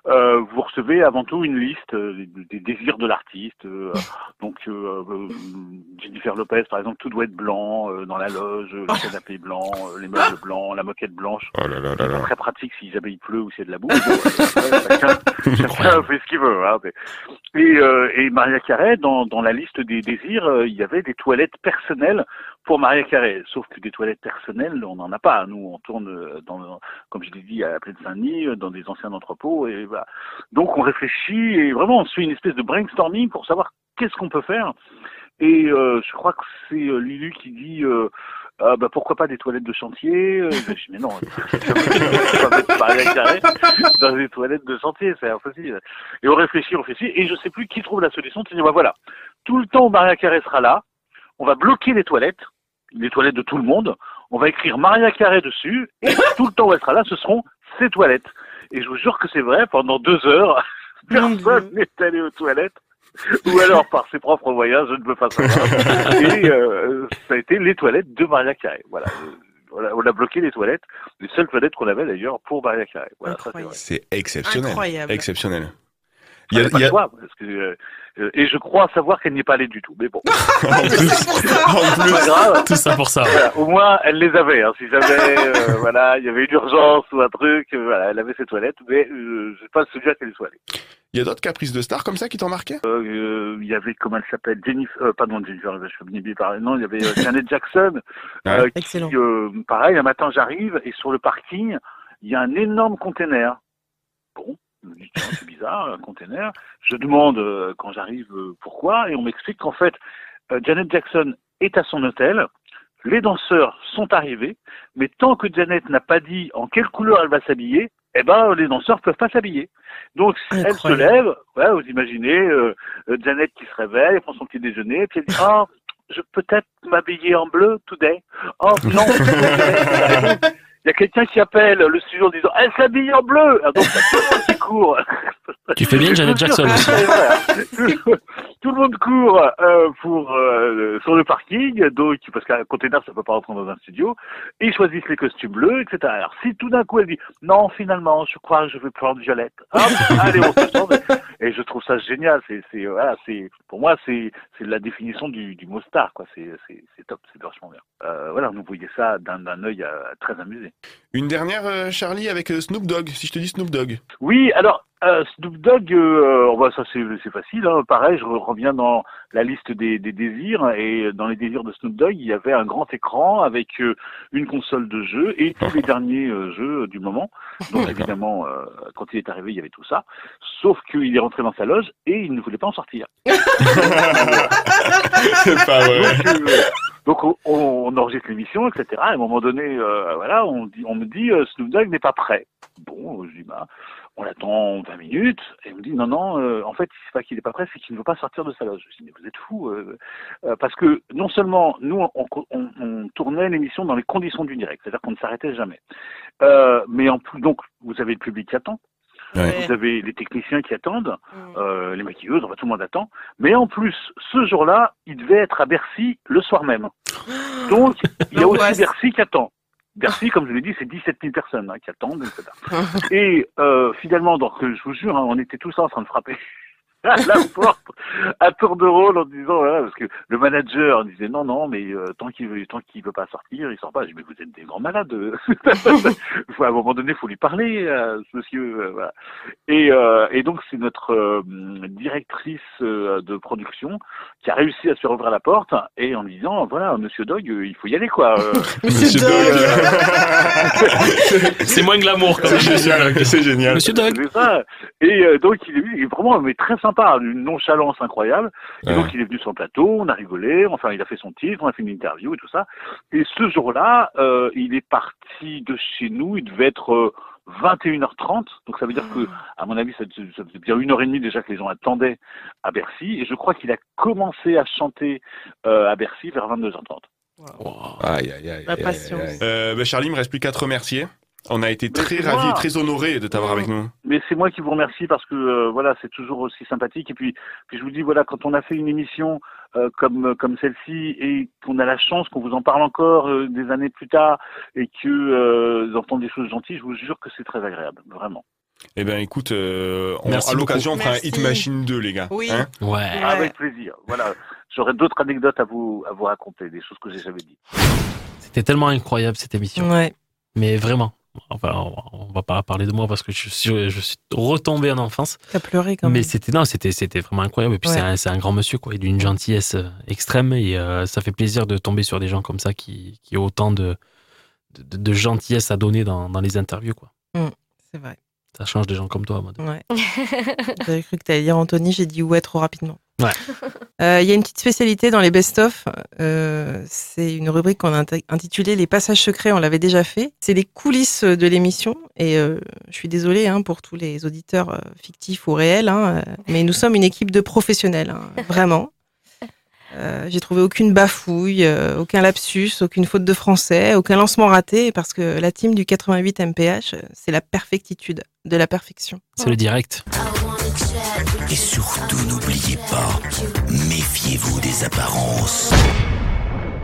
euh, vous recevez avant tout une liste des, désirs de l'artiste. euh, donc Jennifer Lopez, par exemple, tout doit être blanc euh, dans la loge, le canapé blanc, euh, les meubles blancs, la moquette blanche. Oh là là là C'est là. pas très pratique si jamais il pleut ou s'il y a de la boue. Chacun, fait ce qu'il veut. hein, mais- Et, euh, et Maria Carré, dans, dans la liste des désirs, euh, il y avait des toilettes personnelles pour Maria Carré. Sauf que des toilettes personnelles, on n'en a pas. Nous, on tourne, euh, dans, comme je l'ai dit, à la plaine Saint-Denis, euh, dans des anciens entrepôts. Et voilà. Donc, on réfléchit et vraiment, on se fait une espèce de brainstorming pour savoir qu'est-ce qu'on peut faire. Et euh, je crois que c'est Lulu qui dit... Euh, ah, bah, pourquoi pas des toilettes de chantier euh, Je dis, mais non, dans des toilettes de chantier, c'est impossible. Et on réfléchit, on réfléchit, et je sais plus qui trouve la solution. Tu dis, bah voilà, tout le temps où Maria Carré sera là, on va bloquer les toilettes, les toilettes de tout le monde. On va écrire Maria Carré dessus, et tout le temps où elle sera là, ce seront ses toilettes. Et je vous jure que c'est vrai, pendant deux heures, personne n'est allé aux toilettes. Ou alors par ses propres moyens, je ne veux pas savoir. Et euh, ça a été les toilettes de Maria Carré. Voilà. On a bloqué les toilettes, les seules toilettes qu'on avait d'ailleurs pour Maria Carré. Voilà, c'est exceptionnel. Incroyable. Exceptionnel. Il y a, pas le choix, parce que, euh, euh, et je crois savoir qu'elle n'y est pas allée du tout. Mais bon. C'est pas grave. Tout ça pour ça. Voilà, au moins, elle les avait. Hein. Si jamais, euh, voilà, il y avait une urgence ou un truc, euh, voilà, elle avait ses toilettes, mais euh, je sais pas celui qu'elle y soit allée. Il y a d'autres caprices de stars comme ça qui t'ont marqué? Euh, euh, Il y avait, comment elle s'appelle, Jennifer, euh, pardon, Jennifer, je par non, il y avait euh, Janet Jackson, euh, qui, euh, pareil, un matin j'arrive et sur le parking, il y a un énorme container. Bon, je me dis, tiens, c'est bizarre, un container. Je demande euh, quand j'arrive euh, pourquoi et on m'explique qu'en fait, euh, Janet Jackson est à son hôtel. Les danseurs sont arrivés, mais tant que Janet n'a pas dit en quelle couleur elle va s'habiller, eh ben les danseurs peuvent pas s'habiller. Donc elle se lève, ouais, vous imaginez euh, euh, Janet qui se réveille, elle prend son petit déjeuner, puis elle dit ah je peux peut-être m'habiller en bleu today. Oh non, il y a quelqu'un qui appelle le studio en disant elle s'habille en bleu? Ah, donc tout le monde qui court. Tu fais bien Janet Jackson aussi. Tout, le monde court euh, pour euh, sur le parking, donc parce qu'un container ça peut pas rentrer dans un studio. Et ils choisissent les costumes bleus, etc. Alors si tout d'un coup elle dit non finalement je crois que je vais prendre violette. Hop, allez on se change. Et je trouve ça génial. C'est c'est voilà c'est pour moi c'est c'est la définition du, du mot star quoi. C'est c'est c'est top, c'est vachement bien. Euh, voilà, nous voyez ça d'un d'un œil euh, très amusé. Une dernière, euh, Charlie, avec euh, Snoop Dogg, si je te dis Snoop Dogg. Oui, alors euh, Snoop Dogg, euh, oh, bah, ça c'est facile. Hein. Pareil, je re- reviens dans la liste des, des désirs et dans les désirs de Snoop Dogg, il y avait un grand écran avec euh, une console de jeu et tous les derniers jeux du moment. Donc évidemment, quand il est arrivé, il y avait tout ça. Sauf qu'il est rentré dans sa loge et il ne voulait pas en sortir. C'est pas vrai. Donc, donc, on, on enregistre l'émission, etc. Et à un moment donné, euh, voilà, on, dit, on me dit euh, Snoop Dogg n'est pas prêt. Bon, je dis bah, on attend 20 minutes. Et il me dit non, non, euh, en fait, c'est pas qu'il n'est pas prêt, c'est qu'il ne veut pas sortir de sa loge. Je dis mais vous êtes fou, euh, euh, parce que non seulement nous on, on- on tournait l'émission dans les conditions du direct, c'est-à-dire qu'on ne s'arrêtait jamais. Euh, mais en plus, donc vous avez le public qui attend. Vous avez les techniciens qui attendent, euh, les maquilleuses, enfin tout le monde attend. Mais en plus, ce jour-là, il devait être à Bercy le soir même. Donc, il y a aussi Bercy qui attend. Bercy, comme je l'ai dit, c'est 17 000 personnes hein, qui attendent, etc. Et euh, finalement, donc, je vous jure, hein, on était tous en train de frapper à la porte à tour de rôle en disant voilà parce que le manager disait non non mais euh, tant qu'il veut tant qu'il veut pas sortir il sort pas je dis mais vous êtes des grands malades Faut, à un moment donné faut lui parler à ce monsieur euh, voilà. et euh, et donc c'est notre euh, directrice euh, de production qui a réussi à se rouvrir la porte et en lui disant voilà monsieur Dog euh, il faut y aller quoi euh. Monsieur C'est moins glamour quand C'est même. génial, c'est génial. Monsieur Dog. C'est ça. Et euh, donc il il est vraiment mais très sympa, une nonchalance incroyable. Et donc il est venu sur le plateau, on a rigolé, enfin il a fait son titre, on a fait une interview et tout ça. Et ce jour-là, euh, il est parti de chez nous, il devait être euh, 21h30, donc ça veut dire que, à mon avis, ça, ça faisait bien une heure et demie déjà que les gens attendaient à Bercy, et je crois qu'il a commencé à chanter euh, à Bercy vers 22h30. Aïe, aïe, aïe. La aïe, patience. aïe, aïe. Euh, bah, Charlie, il me reste plus qu'à te remercier. On a été très ravis, moi. très honorés de t'avoir avec nous. Mais c'est moi qui vous remercie parce que euh, voilà, c'est toujours aussi sympathique. Et puis, puis je vous dis voilà, quand on a fait une émission euh, comme comme celle-ci et qu'on a la chance qu'on vous en parle encore euh, des années plus tard et que euh, vous entendez des choses gentilles, je vous jure que c'est très agréable, vraiment. Eh ben, écoute, euh, on- à l'occasion, on fera un. Hit Machine 2, les gars. Oui. Hein Ouais. Avec plaisir. Voilà, j'aurai d'autres anecdotes à vous à vous raconter, des choses que j'ai jamais dites. C'était tellement incroyable cette émission. Ouais. Mais vraiment. Enfin, on va- pas parler de moi parce que je suis, je suis retombé en enfance. T'as pleuré quand même. Mais c'était non, c'était c'était vraiment incroyable. Et puis Ouais. c'est un, grand monsieur quoi, d'une gentillesse euh, extrême. Et euh, ça fait plaisir de tomber sur des gens comme ça qui, qui ont autant de, de, de gentillesse à donner dans, dans les interviews quoi. Mm, c'est vrai. Ça change des gens comme toi. Ouais. J'avais cru que t'allais dire Anthony, j'ai dit ouais trop rapidement. Ouais. Euh, Il y a une petite spécialité dans les best-of. euh, c'est une rubrique qu'on a int- intitulée Les passages secrets. On l'avait déjà fait. C'est les coulisses de l'émission. Et euh, je suis désolée hein, pour tous les auditeurs euh, fictifs ou réels, hein, mais nous sommes une équipe de professionnels, hein, vraiment. Euh, j'ai trouvé aucune bafouille, euh, aucun lapsus, aucune faute de français, aucun lancement raté, parce que la team du 88 MPH, c'est la perfectitude de la perfection. C'est le direct. Et surtout, n'oubliez pas, méfiez-vous des apparences.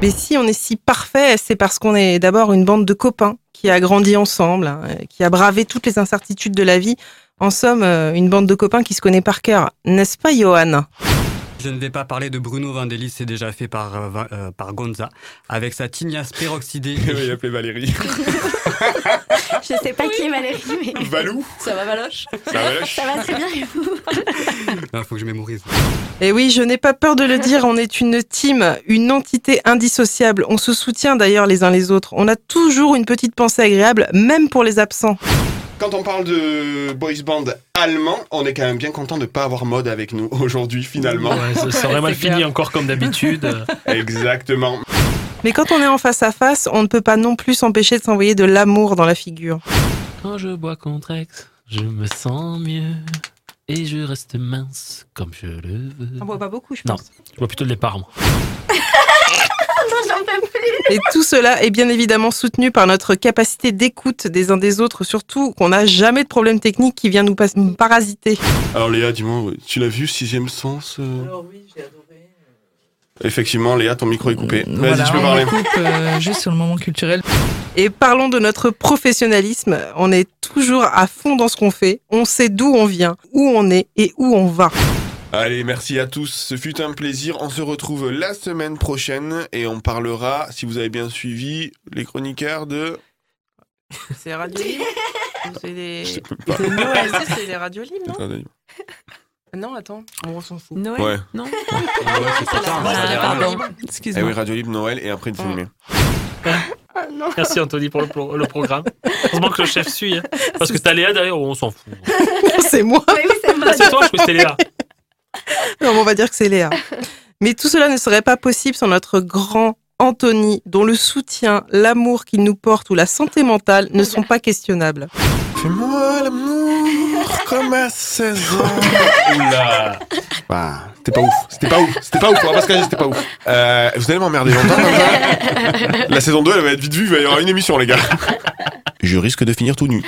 Mais si on est si parfait, c'est parce qu'on est d'abord une bande de copains qui a grandi ensemble, hein, qui a bravé toutes les incertitudes de la vie. En somme, euh, une bande de copains qui se connaît par cœur, n'est-ce pas, Johan? Je ne vais pas parler de Bruno Vandelli, c'est déjà fait par, euh, euh, par Gonza, avec sa tignasse peroxydée. Il appelé Valérie. Je sais pas qui est Valérie, mais. Valou Ça va, Valoche Ça va, Valoche Ça va très bien et vous Il faut que je mémorise. Et oui, je n'ai pas peur de le dire, on est une team, une entité indissociable. On se soutient d'ailleurs les uns les autres. On a toujours une petite pensée agréable, même pour les absents. Quand on parle de boys band allemand, on est quand même bien content de pas avoir mode avec nous aujourd'hui finalement. Ouais, ça, ça aurait mal fini encore comme d'habitude. Exactement. Mais quand on est en face à face, on ne peut pas non plus s'empêcher de s'envoyer de l'amour dans la figure. Quand je bois contre ex, je me sens mieux. Et je reste mince comme je le veux. On boit pas beaucoup, je Non, pense. je bois plutôt de l'épargne. moi. non, j'en peux plus. Et tout cela est bien évidemment soutenu par notre capacité d'écoute des uns des autres, surtout qu'on n'a jamais de problème technique qui vient nous, pas- nous parasiter. Alors Léa, dis-moi, tu l'as vu, sixième sens euh Alors oui, j'ai adoré. Effectivement, Léa, ton micro est coupé. Vas-y, Voilà, tu peux on parler. coupe euh, juste sur le moment culturel. Et parlons de notre professionnalisme. On est toujours à fond dans ce qu'on fait. On sait d'où on vient, où on est et où on va. Allez, merci à tous. Ce fut un plaisir. On se retrouve la semaine prochaine et on parlera, si vous avez bien suivi, les chroniqueurs de... C'est Radio Libre c'est pas. C'est Noël, si, c'est les Radio Libres, non? Attendez. Non, attends, on s'en fout. Noël Ouais. Non c'est. Ah, pardon. Eh Excuse-moi. oui, Radio Libre, Noël et après une filmée. Merci Anthony pour le, pro- le programme. Heureusement que le chef suit. hein. Parce que t'as Léa derrière, on s'en fout. c'est moi. Oui, oui, c'est moi. Ah, c'est toi, je crois que c'était Léa. Non, mais on va dire que c'est Léa. Mais tout cela ne serait pas possible sans notre grand Anthony, dont le soutien, l'amour qu'il nous porte ou la santé mentale ne sont pas questionnables. Fais-moi l'amour comme à 16 ans. Oula. Bah, c'était pas ouf. C'était pas ouf. C'était pas ouf. On va pas se cacher, c'était pas ouf. Euh, vous allez m'emmerder longtemps comme ça La saison 2, elle va être vite vue. Il va y avoir une émission, les gars. Je risque de finir tout nu.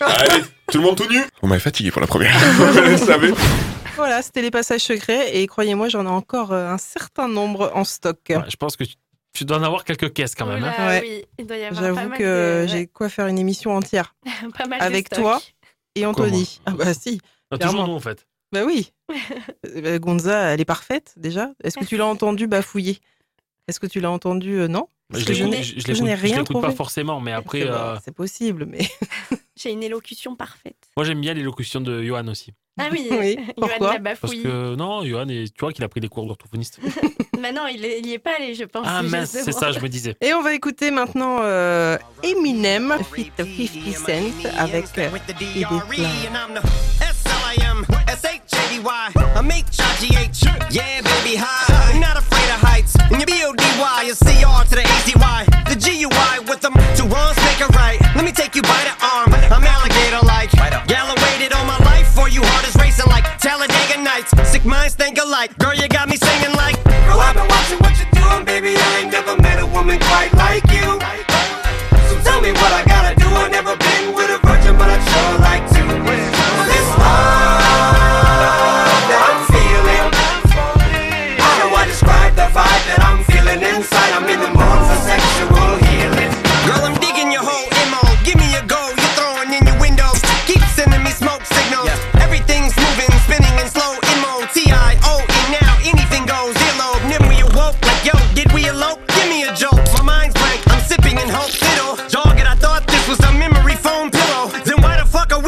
Allez, tout le monde tout nu On m'avait fatigué pour la première. Vous le savez. Voilà, c'était les passages secrets et croyez-moi, j'en ai encore euh, un certain nombre en stock. Ouais, je pense que tu, dois en avoir quelques caisses quand même. hein. Oula, Ouais. oui, il doit y avoir pas J'avoue mal que de- j'ai quoi faire une émission entière pas mal de avec toi et Anthony. Ah bah si. Ah, toujours nous en fait. Bah oui. Euh, bah, Gonza, elle est parfaite déjà. Est-ce que tu l'as entendu bafouiller? Est-ce que tu l'as entendu euh, Non? Parce Je n'ai- rien l'écoute pas trouvé. forcément, mais après, C'est euh, c'est possible, mais J'ai une élocution parfaite. moi j'aime bien l'élocution de Johan aussi. Ah oui, Oui, Johan pourquoi? la Parce bafouille. que non, Johan, est- tu vois qu'il a pris des cours d'orthophoniste. Maintenant, il, est- il y est pas allé, je pense. Ah mince, c'est ça, je me disais. Et on va écouter maintenant euh, Eminem feat 50 Cent avec euh, S-H-A-D-Y, I'm H-I-G-H, yeah, baby, hi. I'm not afraid of heights, and your B-O-D-Y, your C-R to the A-Z-Y, the G-U-I with them, two wrongs make a right. Let me take you by the arm, I'm alligator-like, gallowated all my life, for you heart is racing like Talladega Nights, sick minds think alike, girl, you got me singing like, Girl, I've been watching what you're doing, baby, I ain't never met a woman quite like you. So tell me what I gotta do, I've never been with a virgin, but I'd sure like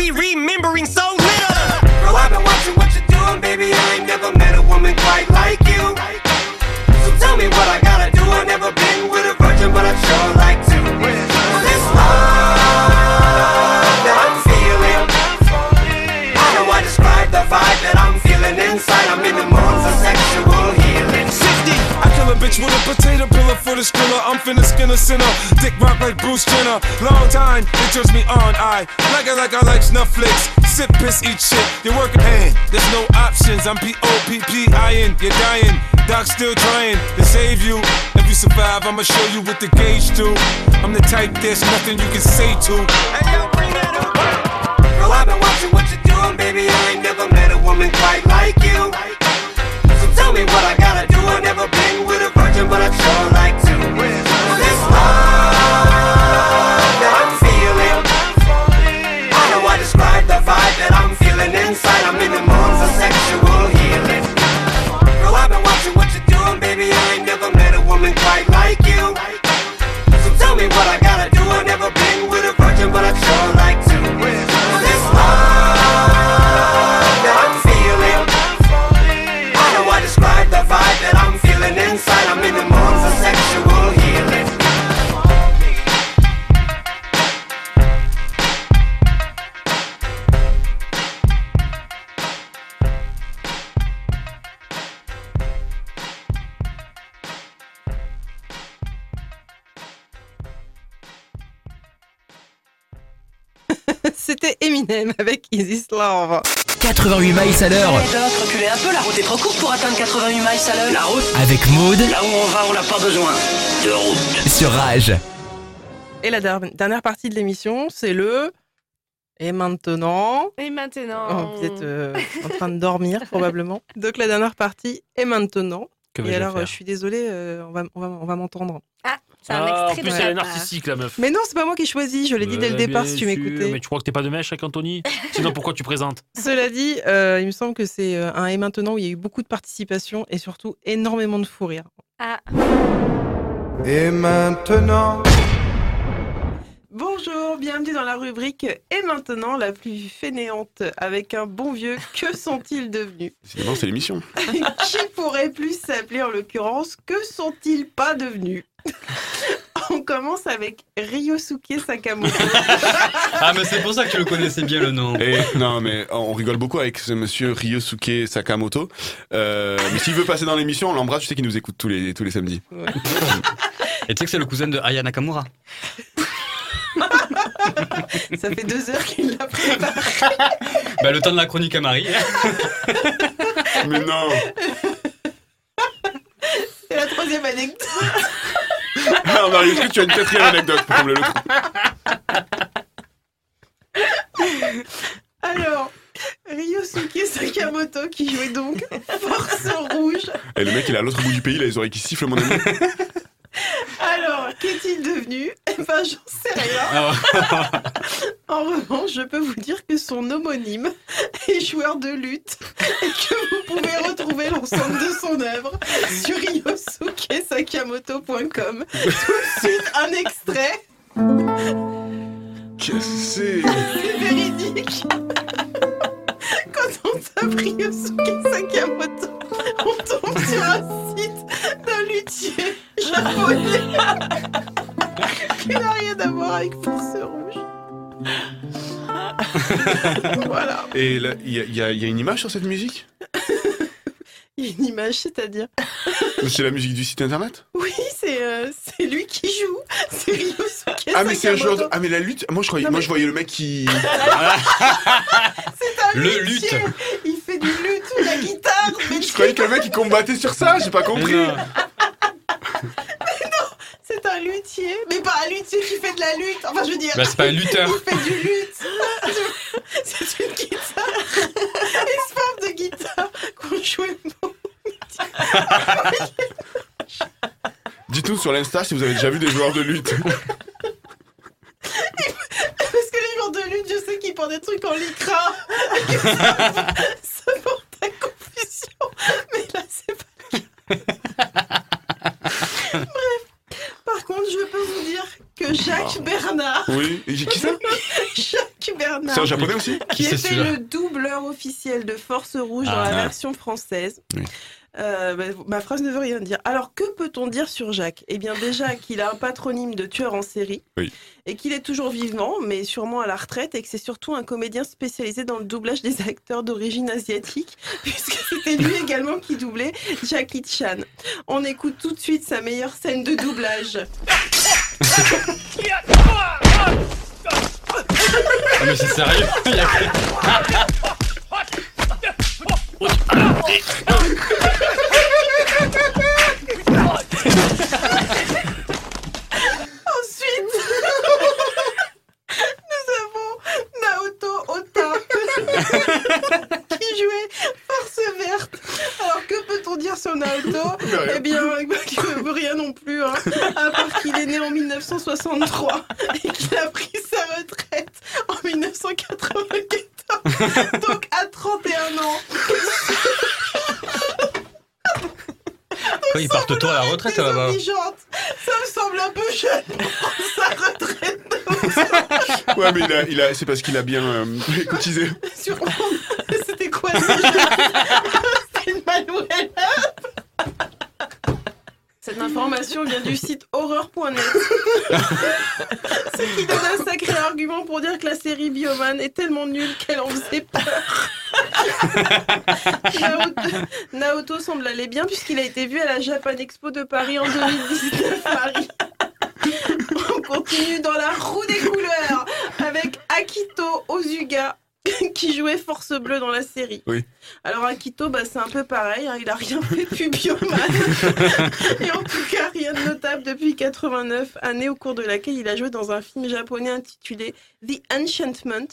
we remembering so little? Girl, I've been watching what you're doing, baby. I ain't never met a woman quite like you. So tell me what I gotta do. I've never been with a virgin, but I'd sure like to. This love that I'm feeling. How do I describe the vibe that I'm feeling inside? I'm in the mood for sexual healing. 60. I kill a bitch with a potato for the skriller. I'm finna skin a sinner. Dick rock like Bruce Jenner. Long time, it turns me on. I like it like I like Snufflakes. Sip, piss, eat shit. You're working hand. There's no options. I'm P O P P I N. You're dying. Doc still trying to save you. If you survive, I'ma show you what the gauge do. I'm the type there's nothing you can say to. Hey, yo, bring that up. Girl, I've been watching what you're doing, baby. I ain't never met a woman quite like you. So tell me what I gotta do. I never been with a Eminem avec Easy Love. 88 miles à l'heure Doc, reculez un peu, la route est trop courte pour atteindre 80 miles à l'heure. La route avec Maude Là où on va, on n'a pas besoin de route. sur Rage. Et la der- dernière partie de l'émission, c'est le. Et maintenant? Et maintenant. Oh, vous êtes euh, en train de dormir probablement. Donc la dernière partie est maintenant. Que Et alors, faire? euh, je suis désolée, euh, on va, on va, on va m'entendre. Ah, c'est un Ah, en extrait plus, de elle est la- narcissique, la meuf. Mais non, c'est pas moi qui choisis, je l'ai dit dès le Ouais, départ bien si tu sûr, m'écoutais. Mais tu crois que t'es pas de mèche avec Anthony? Sinon, pourquoi tu présentes? Cela dit, euh, il me semble que c'est euh, un et maintenant où il y a eu beaucoup de participation et surtout énormément de fou rire. Ah. Et maintenant. Bonjour, bienvenue dans la rubrique Et maintenant la plus fainéante avec un bon vieux Que sont-ils devenus? Décidément, c'est l'émission. Qui pourrait plus s'appeler en l'occurrence Que sont-ils pas devenus On commence avec Ryosuke Sakamoto. Ah, mais c'est pour ça que tu le connaissais bien le nom. Et non, mais on rigole beaucoup avec ce monsieur Ryosuke Sakamoto. Euh, mais s'il veut passer dans l'émission, on l'embrasse. Je sais qu'il nous écoute tous les, tous les samedis. Et tu sais que c'est le cousin de Aya Nakamura. Ça fait deux heures qu'il l'a préparé. Bah, le temps de la chronique à Marie. Mais non C'est la troisième anecdote. Ah, Marie, est-ce que tu as une quatrième anecdote pour combler le trou Alors, Ryosuke Sakamoto qui jouait donc Force Rouge. Et le mec, il est à l'autre bout du pays, il a les oreilles qui sifflent, mon ami. Alors, qu'est-il devenu? Eh ben, j'en sais rien. En revanche, je peux vous dire que son homonyme est joueur de lutte et que vous pouvez retrouver l'ensemble de son œuvre sur ryosukesakamoto.com. Tout de suite, un extrait. Qu'est-ce que c'est? C'est véridique. Quand on tape Ryosuke Sakamoto, on tombe sur un site d'un luthier japonais qui n'a rien à voir avec Force Rouge. voilà. Et y, y il y a une image sur cette musique? C'est-à-dire C'est la musique du site internet? Oui, c'est euh, c'est lui qui joue. C'est Ryosuke Ah, mais c'est un joueur de... Ah, mais la lutte Moi, je, croyais... Non, Moi, mais- je voyais le mec qui... C'est un Le luthier. Il fait du lutte, de la guitare. Mais Je croyais que le mec, il combattait sur ça, j'ai pas compris. C'est un luthier. Mais pas un luthier qui fait de la lutte. Enfin, je veux dire. Bah, c'est pas un lutteur. Il fait du lutte. C'est une guitare. Une forme de guitare qu'on jouait. Dites-nous sur l'Insta si vous avez déjà vu des joueurs de lutte. Parce que les joueurs de lutte, je sais qu'ils portent des trucs en lycra. Ça porte à confusion. Mais là, c'est pas le cas. Bref. Par contre, je peux vous dire que Jacques Bernard. Oui, et qui ça? Jacques Bernard. C'est un japonais aussi? Qui Qui était le doubleur officiel de Force Rouge dans Ah. la version française. Oui. Euh, bah, ma phrase ne veut rien dire. Alors, que peut-on dire sur Jacques? Eh bien, déjà qu'il a un patronyme de tueur en série Oui. et qu'il est toujours vivant, mais sûrement à la retraite, et que c'est surtout un comédien spécialisé dans le doublage des acteurs d'origine asiatique, puisque c'était lui également qui doublait Jackie Chan. On écoute tout de suite sa meilleure scène de doublage. Ah, mais c'est sérieux? Ensuite, nous avons Naoto Ota qui jouait Force Verte. Alors que peut-on dire sur Naoto? Eh bien, qui ne veut rien non plus, hein, à part qu'il est né en 1963. Retraite là-bas Désobligeante. Ça me semble un peu jeune pour sa retraite. Ouais, mais il a, il a, c'est parce qu'il a bien euh, cotisé. Sûrement. C'était quoi ce jeu C'était une. Cette information vient du site horreur.net. Ce qui donne un sacré argument pour dire que la série Bioman est tellement nulle qu'elle en faisait peur. Naoto semble aller bien puisqu'il a été vu à la Japan Expo de Paris en 2019, Paris. On continue dans la roue des couleurs avec Akito Ozuga qui jouait Force Bleue dans la série. Oui. Alors Akito, bah, c'est un peu pareil, hein, il a rien fait depuis Bioman. Et en tout cas, rien de notable depuis 89, année au cours de laquelle il a joué dans un film japonais intitulé The Enchantment.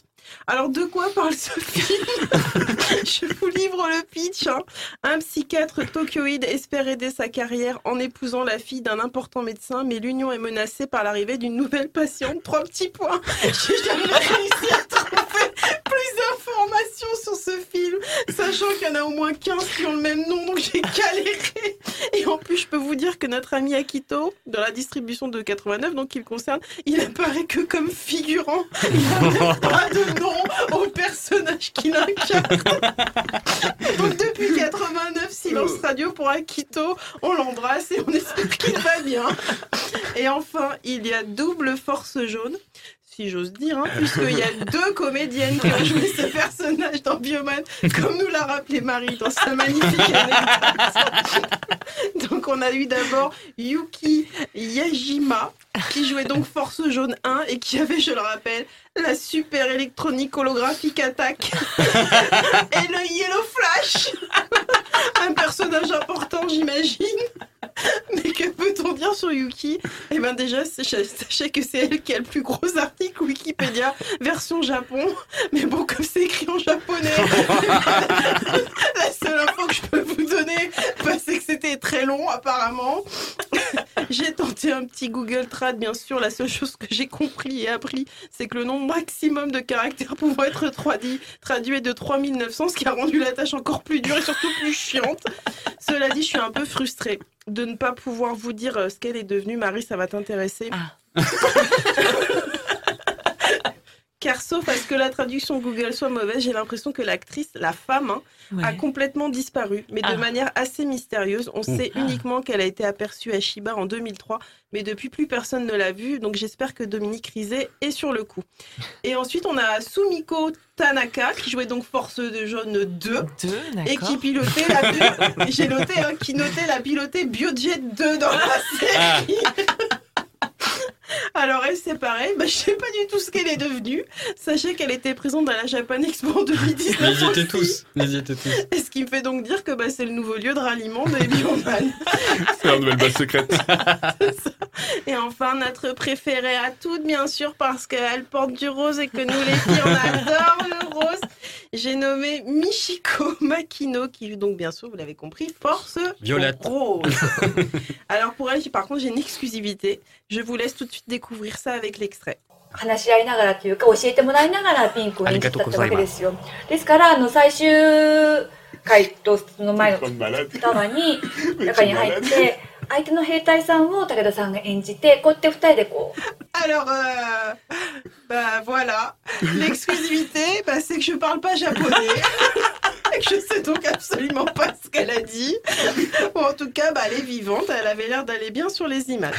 Alors de quoi parle ce Je vous livre le pitch. hein. Un psychiatre tokyoïde espère aider sa carrière en épousant la fille d'un important médecin, mais l'union est menacée par l'arrivée d'une nouvelle patiente. Trois petits points trouver plus d'informations sur ce film, sachant qu'il y en a au moins 15 qui ont le même nom, donc j'ai galéré. Et en plus, je peux vous dire que notre ami Akito, dans la distribution de 89, donc il concerne, il apparaît que comme figurant. Il n'a même pas de nom au personnage qu'il incarne. Donc depuis 89, silence radio pour Akito, on l'embrasse et on espère qu'il va bien. Et enfin, il y a double force jaune. Si j'ose dire, hein, puisqu'il y a deux comédiennes qui ont joué ce personnage dans Bioman, comme nous l'a rappelé Marie dans sa magnifique anecdote. Donc on a eu d'abord Yuki Yajima, qui jouait donc Force Jaune 1 et qui avait, je le rappelle, la super électronique holographique attaque et le Yellow Flash. Un personnage important, j'imagine. Mais que peut-on dire sur Yuki? Eh bien déjà, sachez que c'est elle qui a le plus gros article Wikipédia version Japon. Mais bon, comme c'est écrit en japonais, la seule info que je peux vous donner, bah, c'est que c'était très long apparemment. J'ai tenté un petit Google Trad, bien sûr. La seule chose que j'ai compris et appris, c'est que le nombre maximum de caractères pouvant être traduit, traduit est de 3900, ce qui a rendu la tâche encore plus dure et surtout plus chiante. Cela dit, je suis un peu frustrée de ne pas pouvoir vous dire euh, ce qu'elle est devenue. Marie, ça va t'intéresser. Car sauf à ce que la traduction Google soit mauvaise, j'ai l'impression que l'actrice, la femme, hein, a complètement disparu, mais de Ah. manière assez mystérieuse. On sait Ah. uniquement qu'elle a été aperçue à Shiba en 2003, mais depuis plus personne ne l'a vue, donc j'espère que Dominique Rizet est sur le coup. Et ensuite, on a Sumiko Tanaka, qui jouait donc Force de Jaune 2, et qui pilotait la... J'ai noté, hein, qui notait la piloter Biojet 2 dans la série. Alors elle c'est pareil, bah, je sais pas du tout ce qu'elle est devenue. Sachez qu'elle était présente dans la Japan Expo en 2019. Mais ils y étaient tous. Ils y étaient tous. Et ce qui me fait donc dire que bah, c'est le nouveau lieu de ralliement des Bioman. C'est leur nouvelle base secrète. Et enfin, notre préférée à toutes, bien sûr, parce qu'elle porte du rose et que nous, les filles, on adore le rose. J'ai nommé Michiko Makino, qui donc, bien sûr, vous l'avez compris, Force Violette. Rose. Alors, pour elle, par contre, j'ai une exclusivité. Je vous laisse tout de suite découvrir ça avec l'extrait. 話し合いながらというか教えてもらいながらピンクを演じたってわけですよ。ですからあの最終回とその前のタワーに中に入って相手の兵隊さんを武田さんが演じてこうやって二人でこう Alors, euh, bah voilà, l'exclusivité, bah, c'est que je parle pas japonais. Je sais donc absolument pas ce qu'elle a dit. Bon, en tout cas, bah, elle est vivante, elle avait l'air d'aller bien sur les images.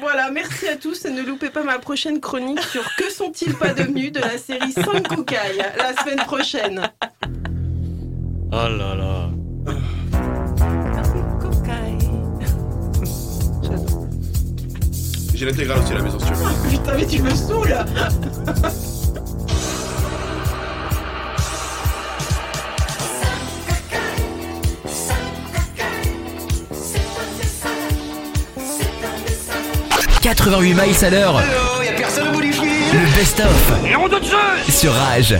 Voilà, merci à tous et ne loupez pas ma prochaine chronique sur Que sont-ils pas devenus de la série Sankukai la semaine prochaine. Oh là là. J'ai l'intégrale aussi à la maison si tu veux. Putain, mais tu me saoules « 88 miles à l'heure. Le best-of. Sur Rage.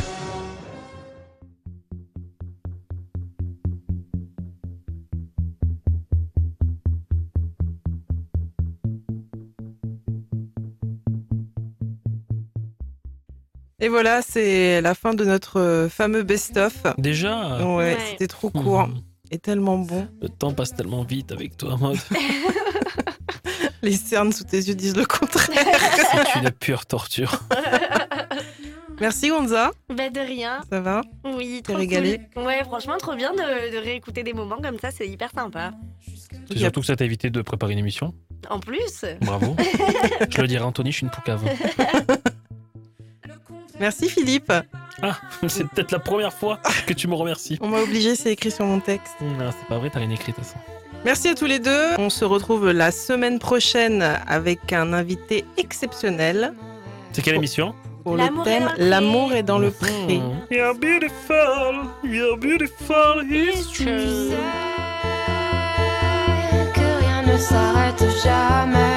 Et voilà, c'est la fin de notre euh, fameux best-of. Déjà Ouais, c'était trop court hmm. et tellement bon. Le temps passe tellement vite avec toi, mode. Les cernes sous tes yeux disent le contraire. C'est une pure torture. Merci Gonza, Bah de rien. ça va Oui, T'es régalé cool. Ouais, franchement, trop bien de, de réécouter des moments comme ça, c'est hyper sympa. C'est surtout que ça t'a évité de préparer une émission. En plus. Bravo. je le dirai, Anthony, je suis une poucave. Merci Philippe. Ah, c'est peut-être la première fois que tu me remercies. On m'a obligé, c'est écrit sur mon texte. Non, c'est pas vrai, t'as rien écrit de toute façon. Merci à tous les deux. On se retrouve la semaine prochaine avec un invité exceptionnel C'est quelle émission pour L'amour le est thème dans le pré. L'amour est dans le pré. Mhm. You're beautiful, you're beautiful, it's true. que rien ne s'arrête jamais